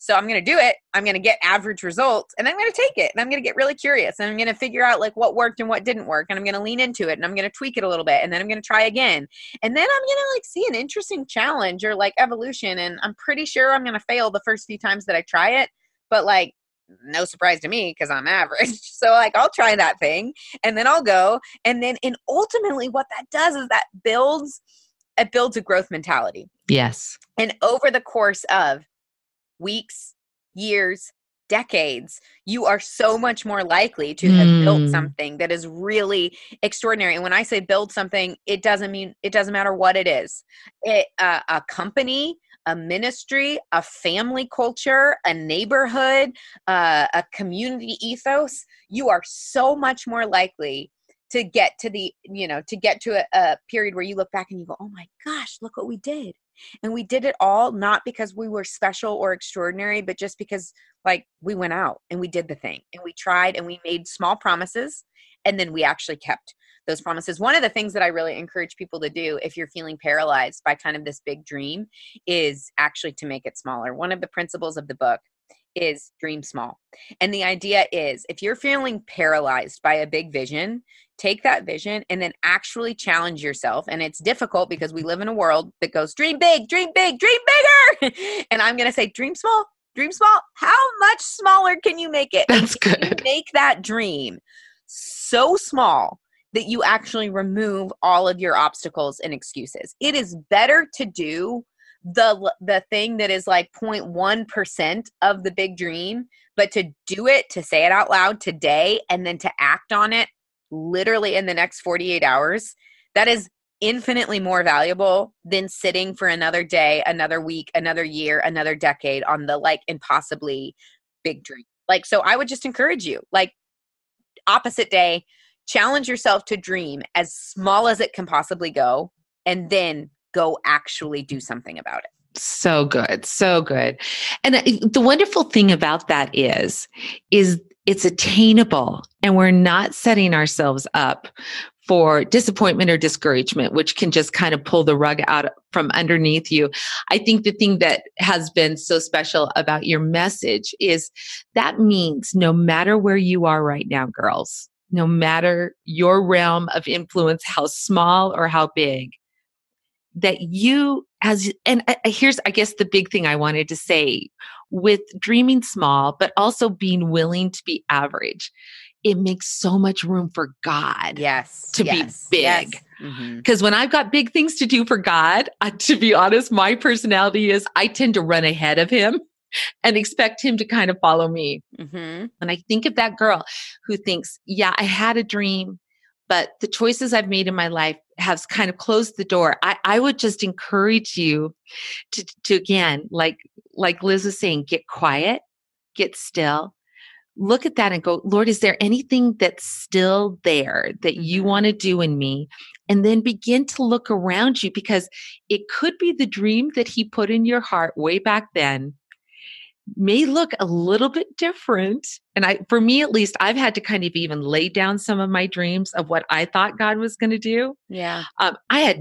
Speaker 2: So I'm going to do it. I'm going to get average results and I'm going to take it and I'm going to get really curious and I'm going to figure out like what worked and what didn't work and I'm going to lean into it and I'm going to tweak it a little bit and then I'm going to try again. And then I'm going to like see an interesting challenge or like evolution and I'm pretty sure I'm going to fail the first few times that I try it, but like no surprise to me because I'm average. So like I'll try that thing and then I'll go and then and ultimately what that does is that builds it builds a growth mentality.
Speaker 1: Yes.
Speaker 2: And over the course of weeks, years, decades, you are so much more likely to have mm. built something that is really extraordinary. And when I say build something, it doesn't mean it doesn't matter what it is. It uh, a company, a ministry, a family culture, a neighborhood, uh, a community ethos, you are so much more likely to get to the you know to get to a, a period where you look back and you go oh my gosh look what we did. And we did it all not because we were special or extraordinary but just because like we went out and we did the thing and we tried and we made small promises and then we actually kept those promises one of the things that i really encourage people to do if you're feeling paralyzed by kind of this big dream is actually to make it smaller one of the principles of the book is dream small. And the idea is if you're feeling paralyzed by a big vision, take that vision and then actually challenge yourself. And it's difficult because we live in a world that goes dream big, dream big, dream bigger. and I'm going to say dream small, dream small. How much smaller can you make it?
Speaker 1: That's good.
Speaker 2: make that dream so small that you actually remove all of your obstacles and excuses. It is better to do the the thing that is like 0.1% of the big dream but to do it to say it out loud today and then to act on it literally in the next 48 hours that is infinitely more valuable than sitting for another day another week another year another decade on the like impossibly big dream like so i would just encourage you like opposite day challenge yourself to dream as small as it can possibly go and then go actually do something about it.
Speaker 1: So good. So good. And uh, the wonderful thing about that is is it's attainable and we're not setting ourselves up for disappointment or discouragement, which can just kind of pull the rug out from underneath you. I think the thing that has been so special about your message is that means no matter where you are right now, girls, no matter your realm of influence, how small or how big, that you as and here's i guess the big thing i wanted to say with dreaming small but also being willing to be average it makes so much room for god
Speaker 2: yes.
Speaker 1: to
Speaker 2: yes,
Speaker 1: be big. Because mm-hmm. when i've got big things to do for god uh, to be honest my personality is i tend to run ahead of him and expect him to kind of follow me mm-hmm. and i think of that girl who thinks yeah i had a dream but the choices I've made in my life have kind of closed the door. I, I would just encourage you to, to again, like, like Liz was saying, get quiet, get still, look at that and go, Lord, is there anything that's still there that you mm-hmm. want to do in me? And then begin to look around you because it could be the dream that he put in your heart way back then may look a little bit different. And I, for me at least, I've had to kind of even lay down some of my dreams of what I thought God was going to do.
Speaker 2: Yeah.
Speaker 1: Um, I had,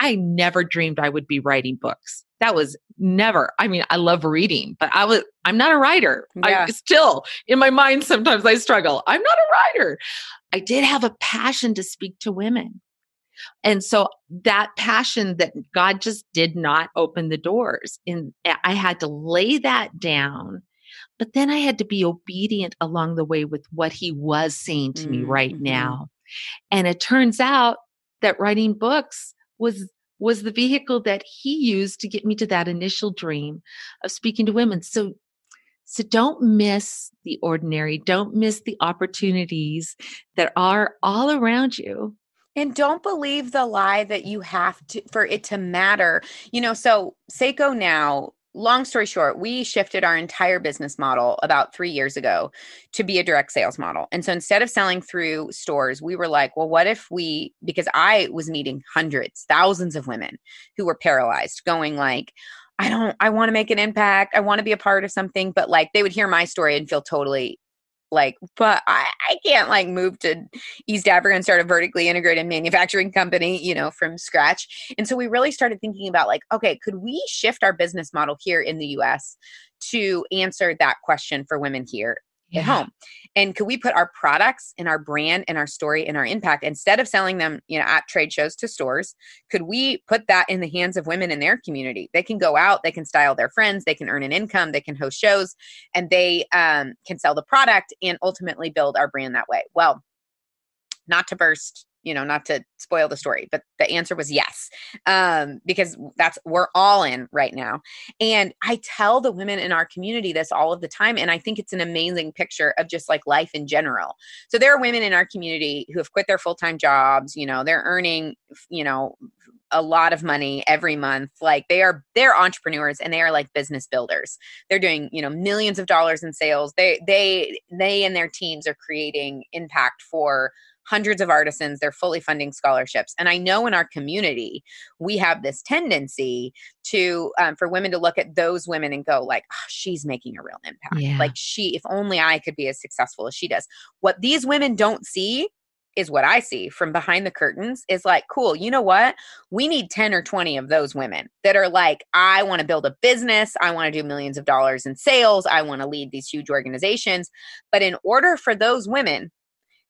Speaker 1: I never dreamed I would be writing books. That was never, I mean, I love reading, but I was, I'm not a writer. Yeah. I still, in my mind, sometimes I struggle. I'm not a writer. I did have a passion to speak to women. And so that passion that God just did not open the doors. And I had to lay that down. But then I had to be obedient along the way with what he was saying to mm-hmm. me right mm-hmm. now. And it turns out that writing books was was the vehicle that he used to get me to that initial dream of speaking to women. So so don't miss the ordinary, don't miss the opportunities that are all around you
Speaker 2: and don't believe the lie that you have to for it to matter. You know, so Sseko now, long story short, we shifted our entire business model about three years ago to be a direct sales model. And so instead of selling through stores, we were like, well, what if we, because I was meeting hundreds, thousands of women who were paralyzed, going like, I don't, I want to make an impact. I want to be a part of something. But like they would hear my story and feel totally like but I, I can't like move to east africa and start a vertically integrated manufacturing company you know from scratch. And so we really started thinking about like okay could we shift our business model here in the us to answer that question for women here yeah. at home. And could we put our products and our brand and our story and our impact instead of selling them, you know, at trade shows to stores, could we put that in the hands of women in their community? They can go out, they can style their friends, they can earn an income, they can host shows, and they um, can sell the product and ultimately build our brand that way. Well, not to burst you know not to spoil the story but the answer was yes um, because that's we're all in right now. And i tell the women in our community this all of the time and i think it's an amazing picture of just like life in general. So there are women in our community who have quit their full-time jobs you know they're earning you know a lot of money every month. Like they are they're entrepreneurs and they are like business builders. They're doing you know millions of dollars in sales. They they they and their teams are creating impact for hundreds of artisans they're fully funding scholarships and i know in our community we have this tendency to um, for women to look at those women and go like oh, she's making a real impact
Speaker 1: Yeah.
Speaker 2: like she if only i could be as successful as she does what these women don't see is what I see from behind the curtains is like, cool, you know what? We need 10 or 20 of those women that are like, I want to build a business. I want to do millions of dollars in sales. I want to lead these huge organizations. But in order for those women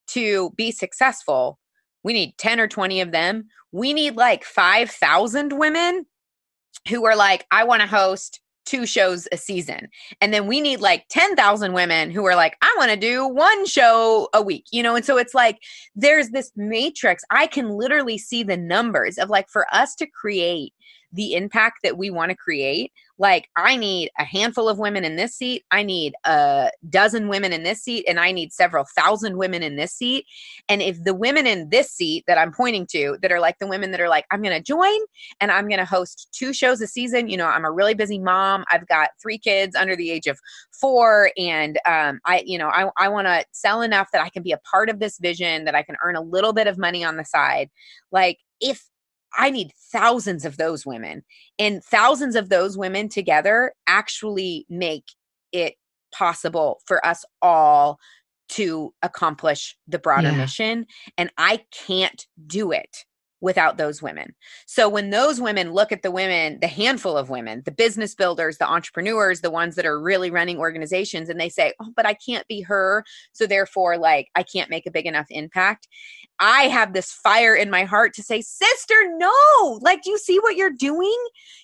Speaker 2: to be successful, we need 10 or 20 of them. We need like 5,000 women who are like, I want to host two shows a season. And then we need like 10,000 women who are like, I want to do one show a week, you know? And so it's like there's this matrix. I can literally see the numbers of like for us to create the impact that we want to create. Like, I need a handful of women in this seat, I need a dozen women in this seat, and I need several thousand women in this seat. And if the women in this seat that I'm pointing to, that are like the women that are like, I'm going to join and I'm going to host two shows a season, you know, I'm a really busy mom. I've got three kids under the age of four, and um, I, you know, I, I want to sell enough that I can be a part of this vision, that I can earn a little bit of money on the side. Like, if I need thousands of those women, and thousands of those women together actually make it possible for us all to accomplish the broader
Speaker 1: Yeah.
Speaker 2: mission. And I can't do it without those women. So when those women look at the women, the handful of women, the business builders, the entrepreneurs, the ones that are really running organizations, and they say, Oh, but I can't be her. So therefore, like, I can't make a big enough impact. I have this fire in my heart to say, Sister, no. Like, do you see what you're doing?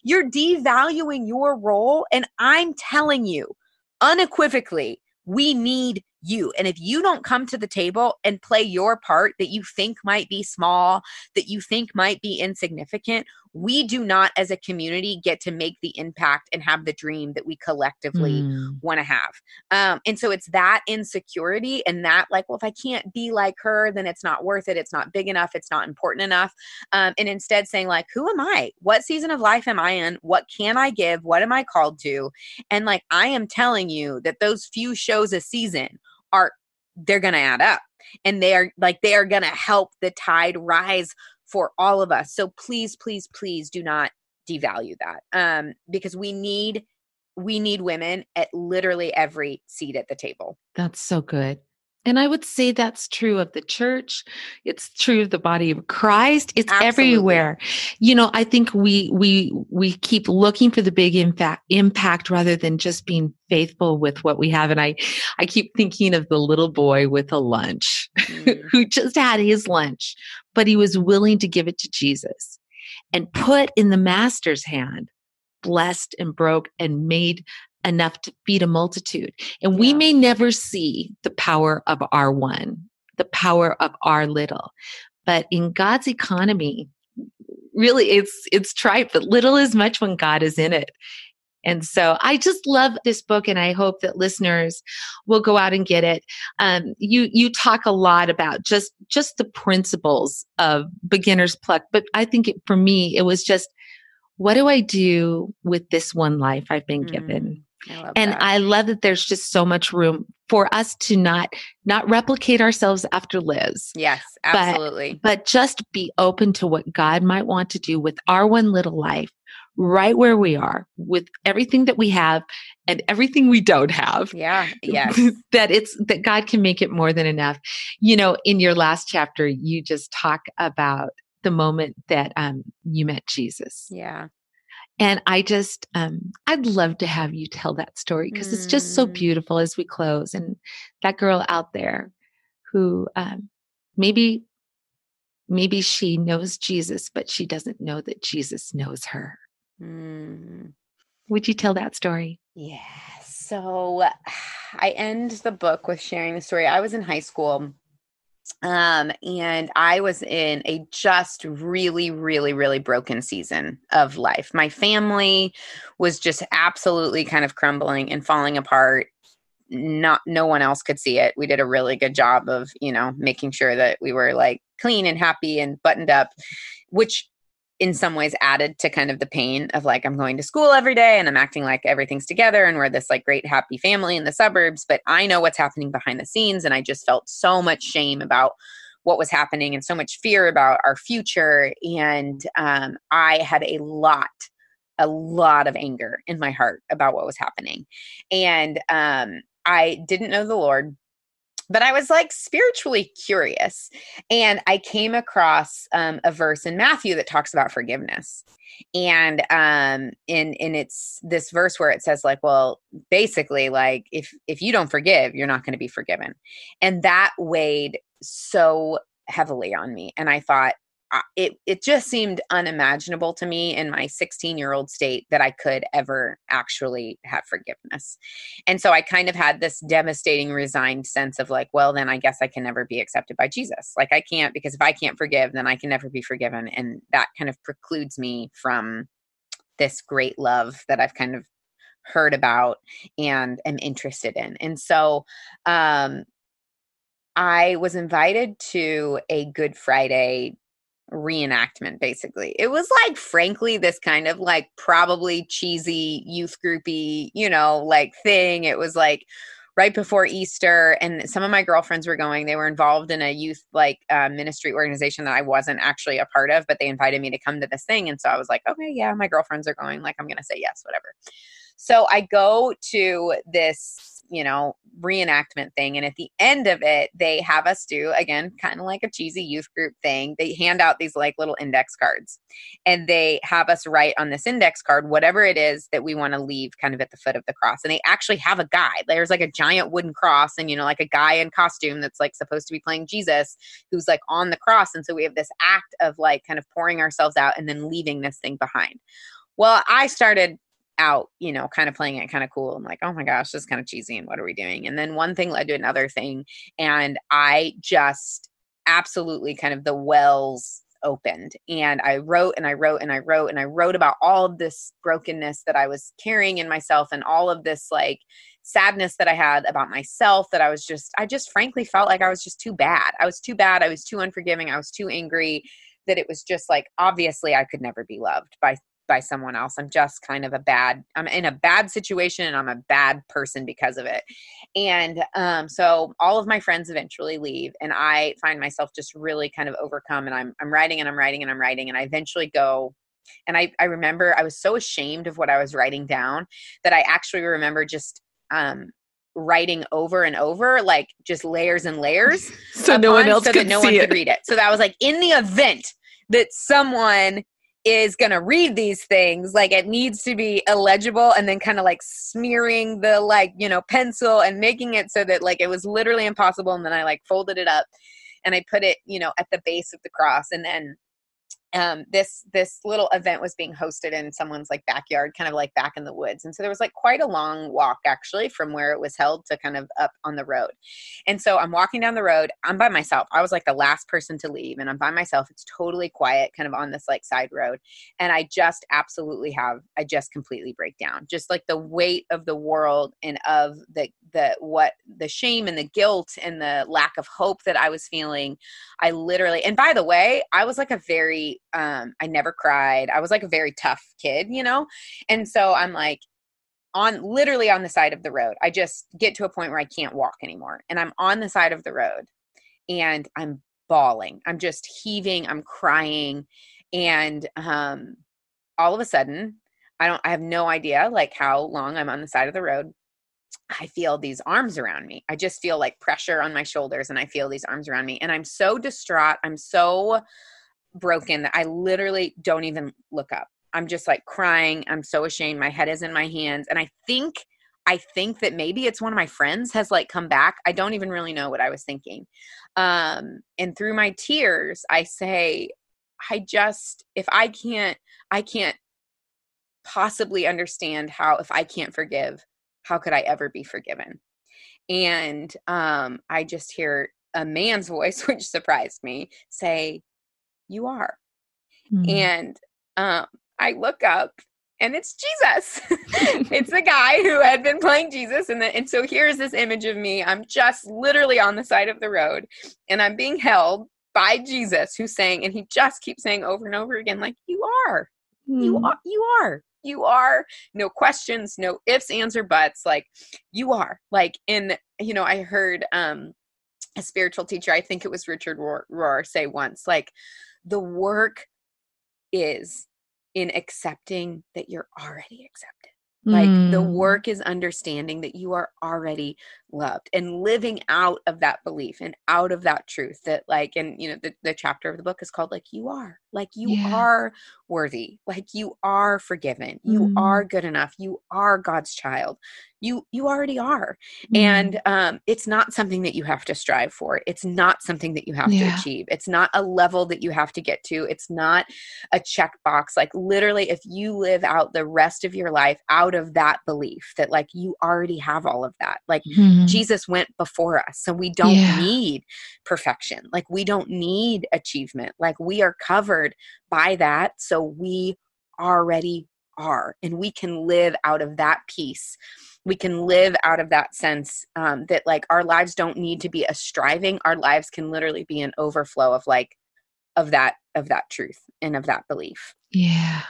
Speaker 2: You're devaluing your role. And I'm telling you unequivocally, we need you. And if you don't come to the table and play your part that you think might be small, that you think might be insignificant, we do not as a community get to make the impact and have the dream that we collectively
Speaker 1: Mm.
Speaker 2: want to have. Um, and so it's that insecurity and that, like, well, if I can't be like her, then it's not worth it. It's not big enough. It's not important enough. Um, and instead saying, like, who am I? What season of life am I in? What can I give? What am I called to? And like, I am telling you that those few shows a season are, they're going to add up and they are like, they are going to help the tide rise for all of us. So please, please, please do not devalue that um, because we need we need women at literally every seat at the table.
Speaker 1: That's so good. And I would say that's true of the church. It's true of the body of Christ. It's
Speaker 2: Absolutely.
Speaker 1: everywhere. You know, I think we we we keep looking for the big impact impact rather than just being faithful with what we have. And I I keep thinking of the little boy with a lunch
Speaker 2: Mm.
Speaker 1: who just had his lunch, but he was willing to give it to Jesus and put in the master's hand, blessed and broke and made enough to feed a multitude. And we may never see the power of our one, the power of our little. But in God's economy, really it's it's trite, but little is much when God is in it. And so I just love this book and I hope that listeners will go out and get it. Um, you you talk a lot about just just the principles of beginner's pluck, but I think it, for me it was just what do I do with this one life I've been given?
Speaker 2: I
Speaker 1: and
Speaker 2: that.
Speaker 1: i love that there's just so much room for us to not not replicate ourselves after liz
Speaker 2: yes, absolutely.
Speaker 1: but just be open to what god might want to do with our one little life right where we are with everything that we have and everything we don't have
Speaker 2: yeah, yes.
Speaker 1: that it's that god can make it more than enough you know in your last chapter you just talk about the moment that um, you met jesus
Speaker 2: Yeah.
Speaker 1: And I just, um, I'd love to have you tell that story because it's just so
Speaker 2: Mm.
Speaker 1: beautiful as we close. And that girl out there who um, maybe, maybe she knows Jesus, but she doesn't know that Jesus knows her.
Speaker 2: Mm.
Speaker 1: Would you tell that story?
Speaker 2: Yeah. So I end the book with sharing the story. I was in high school um and I was in a just really really really broken season of life. My family was just absolutely kind of crumbling and falling apart. Not no one else could see it. We did a really good job of, you know, making sure that we were like clean and happy and buttoned up, which in some ways added to kind of the pain of like I'm going to school every day and I'm acting like everything's together and we're this like great happy family in the suburbs, but I know what's happening behind the scenes and I just felt so much shame about what was happening and so much fear about our future. And um, I had a lot a lot of anger in my heart about what was happening. And um, I didn't know the Lord but I was like spiritually curious. And I came across um, a verse in Matthew that talks about forgiveness. And um in in it's this verse where it says like well basically like if if you don't forgive you're not going to be forgiven. And that weighed so heavily on me and I thought it it just seemed unimaginable to me in my 16 year old state that I could ever actually have forgiveness. And so I kind of had this devastating resigned sense of like, well, then I guess I can never be accepted by Jesus. Like I can't because if I can't forgive, then I can never be forgiven and that kind of precludes me from this great love that I've kind of heard about and am interested in. And so um I was invited to a Good Friday reenactment basically. It was like frankly this kind of like probably cheesy youth groupy you know like thing. It was like right before easter and some of my girlfriends were going. They were involved in a youth like uh, ministry organization that i wasn't actually a part of but they invited me to come to this thing and so i was like okay yeah my girlfriends are going. Like i'm gonna say yes whatever. So i go to this you know, reenactment thing. And at the end of it, they have us do, again, kind of like a cheesy youth group thing. They hand out these like little index cards and they have us write on this index card whatever it is that we want to leave kind of at the foot of the cross. And they actually have a guide. There's like a giant wooden cross and, you know, like a guy in costume that's like supposed to be playing Jesus who's like on the cross. And so we have this act of like kind of pouring ourselves out and then leaving this thing behind. Well, I started out, you know, kind of playing it kind of cool. I'm like, oh my gosh, this is kind of cheesy. And what are we doing? And then one thing led to another thing. And I just absolutely kind of the wells opened. And I wrote and I wrote and I wrote and I wrote about all of this brokenness that I was carrying in myself and all of this like sadness that I had about myself that I was just, I just frankly felt like I was just too bad. I was too bad. I was too unforgiving. I was too angry that it was just like obviously I could never be loved by by someone else. I'm just kind of a bad, I'm in a bad situation and I'm a bad person because of it. And um, so all of my friends eventually leave and I find myself just really kind of overcome and I'm, I'm writing and I'm writing and I'm writing and I eventually go and I, I remember I was so ashamed of what I was writing down that I actually remember just um, writing over and over, like just layers and layers,
Speaker 1: so no one else
Speaker 2: so
Speaker 1: could
Speaker 2: that no one
Speaker 1: it.
Speaker 2: could read it. So that was like in the event that someone is going to read these things like it needs to be illegible and then kind of like smearing the like you know pencil and making it so that like it was literally impossible and then i like folded it up and i put it you know at the base of the cross and then um, this this little event was being hosted in someone's like backyard, kind of like back in the woods. And so there was like quite a long walk actually from where it was held to kind of up on the road. And so I'm walking down the road. I'm by myself. I was like the last person to leave, and I'm by myself. It's totally quiet, kind of on this like side road. And I just absolutely have I just completely break down. Just like the weight of the world and of the the what the shame and the guilt and the lack of hope that I was feeling. I literally and by the way, I was like a very um, I never cried. I was like a very tough kid, you know? And so I'm like, on literally on the side of the road. I just get to a point where I can't walk anymore. And I'm on the side of the road and I'm bawling. I'm just heaving, I'm crying. And um all of a sudden, I don't I have no idea like how long I'm on the side of the road. I feel these arms around me. I just feel like pressure on my shoulders and I feel these arms around me. And I'm so distraught. I'm so broken that I literally don't even look up. I'm just like crying. I'm so ashamed. My head is in my hands. And I think I think that maybe it's one of my friends has like come back. I don't even really know what I was thinking. Um and through my tears I say I just if I can't I can't possibly understand how if I can't forgive how could I ever be forgiven? And um I just hear a man's voice which surprised me say you are. Mm-hmm. And um, I look up and it's Jesus. it's the guy who had been playing Jesus. And, the, and so here's this image of me. I'm just literally on the side of the road and I'm being held by Jesus who's saying, and he just keeps saying over and over again, like, you are, mm. you are, you are, you are, no questions, no ifs, ands, or buts, like you are. Like in, you know, I heard um a spiritual teacher, I think it was Richard Rohr, say once, like the work is in accepting that you're already accepted. Like mm. the work is understanding that you are already loved and living out of that belief and out of that truth that like and you know the, the chapter of the book is called like you are like you yeah. are worthy like you are forgiven you mm. are good enough you are god's child you you already are mm. and um it's not something that you have to strive for it's not something that you have yeah. to achieve it's not a level that you have to get to it's not a checkbox like literally if you live out the rest of your life out of that belief that like you already have all of that like mm. Jesus went before us. So we don't yeah. need perfection. Like we don't need achievement. Like we are covered by that. So we already are and we can live out of that peace. We can live out of that sense um, that like our lives don't need to be a striving. Our lives can literally be an overflow of like of that of that truth and of that belief.
Speaker 1: Yeah.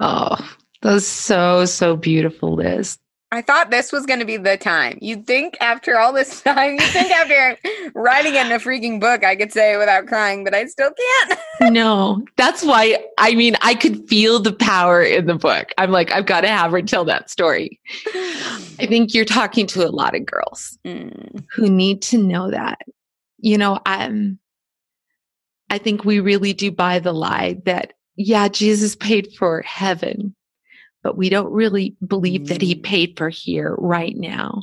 Speaker 1: Oh that's so so beautiful liz
Speaker 2: I thought this was going to be the time. You'd think after all this time, you'd think after writing it in a freaking book, I could say it without crying, but I still can't.
Speaker 1: no, that's why. I mean, I could feel the power in the book. I'm like, I've got to have her tell that story. I think you're talking to a lot of girls mm. who need to know that. You know, I'm. I think we really do buy the lie that yeah, Jesus paid for heaven but we don't really believe mm. that he mm. paid for here right now.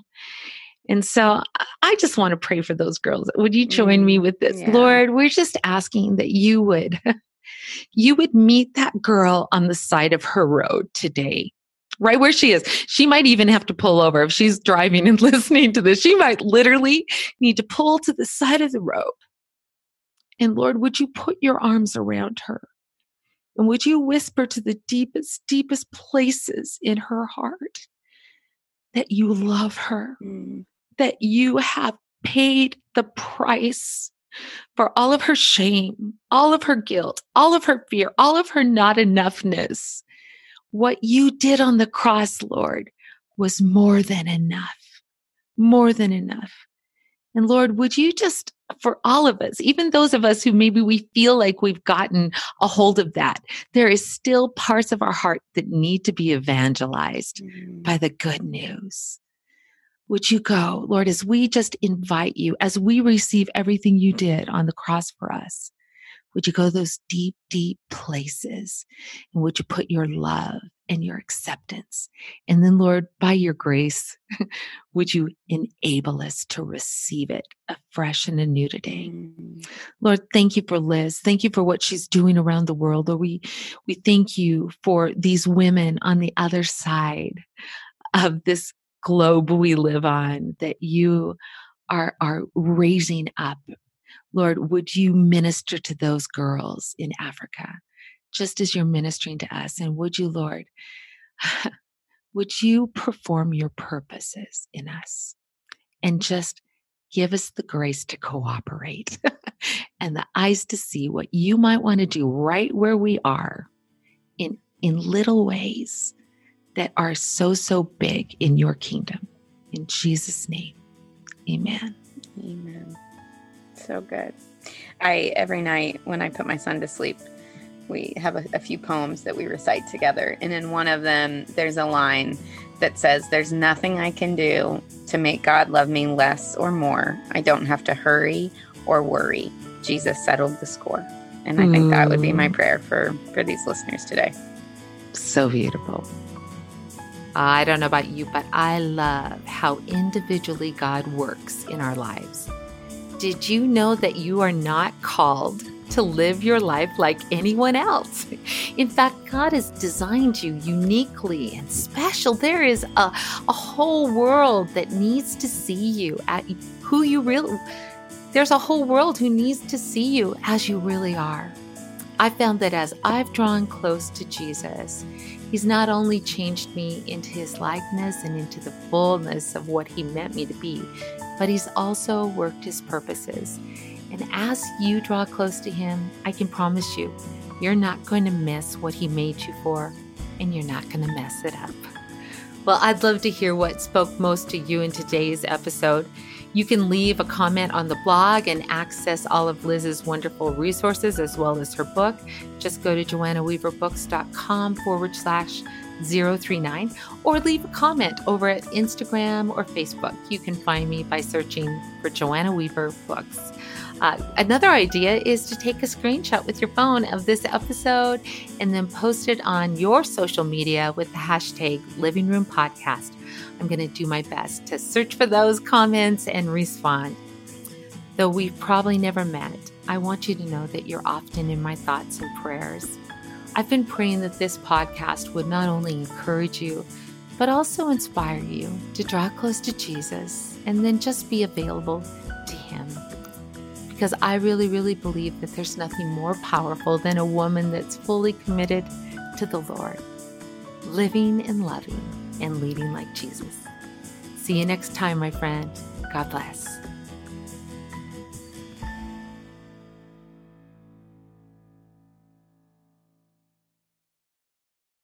Speaker 1: And so I just want to pray for those girls. Would you join mm. me with this? Yeah. Lord, we're just asking that you would you would meet that girl on the side of her road today. Right where she is. She might even have to pull over if she's driving and listening to this. She might literally need to pull to the side of the road. And Lord, would you put your arms around her? And would you whisper to the deepest, deepest places in her heart that you love her, mm. that you have paid the price for all of her shame, all of her guilt, all of her fear, all of her not enoughness. What you did on the cross, Lord, was more than enough, more than enough. And Lord, would you just, for all of us, even those of us who maybe we feel like we've gotten a hold of that, there is still parts of our heart that need to be evangelized mm-hmm. by the good news. Would you go, Lord, as we just invite you, as we receive everything you did on the cross for us? Would you go those deep, deep places? And would you put your love and your acceptance. And then, Lord, by your grace, would you enable us to receive it afresh and anew today? Mm. Lord, thank you for Liz. Thank you for what she's doing around the world. Lord, we, we thank you for these women on the other side of this globe we live on that you are, are raising up. Lord, would you minister to those girls in Africa? just as you're ministering to us. And would you, Lord, would you perform your purposes in us and just give us the grace to cooperate and the eyes to see what you might want to do right where we are in, in little ways that are so, so big in your kingdom. In Jesus' name, amen.
Speaker 2: Amen. So good. I, every night when I put my son to sleep, we have a, a, few poems that we recite together. And in one of them, there's a line that says, There's nothing I can do to make God love me less or more. I don't have to hurry or worry. Jesus settled the score. And I think that would be my mm. prayer for, for these listeners today.
Speaker 1: So beautiful. I don't know about you, but I love how individually God works in our lives. Did you know that you are not called to live your life like anyone else. In fact, God has designed you uniquely and special. There is a, a whole world that needs to see you at who you really there's a whole world who needs to see you as you really are. I found that as I've drawn close to Jesus, He's not only changed me into His likeness and into the fullness of what He meant me to be, but He's also worked His purposes And as you draw close to Him, I can promise you, you're not going to miss what He made you for, and you're not going to mess it up. Well, I'd love to hear what spoke most to you in today's episode. You can leave a comment on the blog and access all of Liz's wonderful resources as well as her book. Just go to joannaweaverbooks.com forward slash 039 or leave a comment over at Instagram or Facebook. You can find me by searching for Joanna Weaver Books. Uh, another idea is to take a screenshot with your phone of this episode and then post it on your social media with the hashtag Living Room Podcast. I'm going to do my best to search for those comments and respond. Though we've probably never met, I want you to know that you're often in my thoughts and prayers. I've been praying that this podcast would not only encourage you, but also inspire you to draw close to Jesus and then just be available to Him because I really, really believe that there's nothing more powerful than a woman that's fully committed to the Lord, living and loving and leading like Jesus. See you next time, my friend. God bless.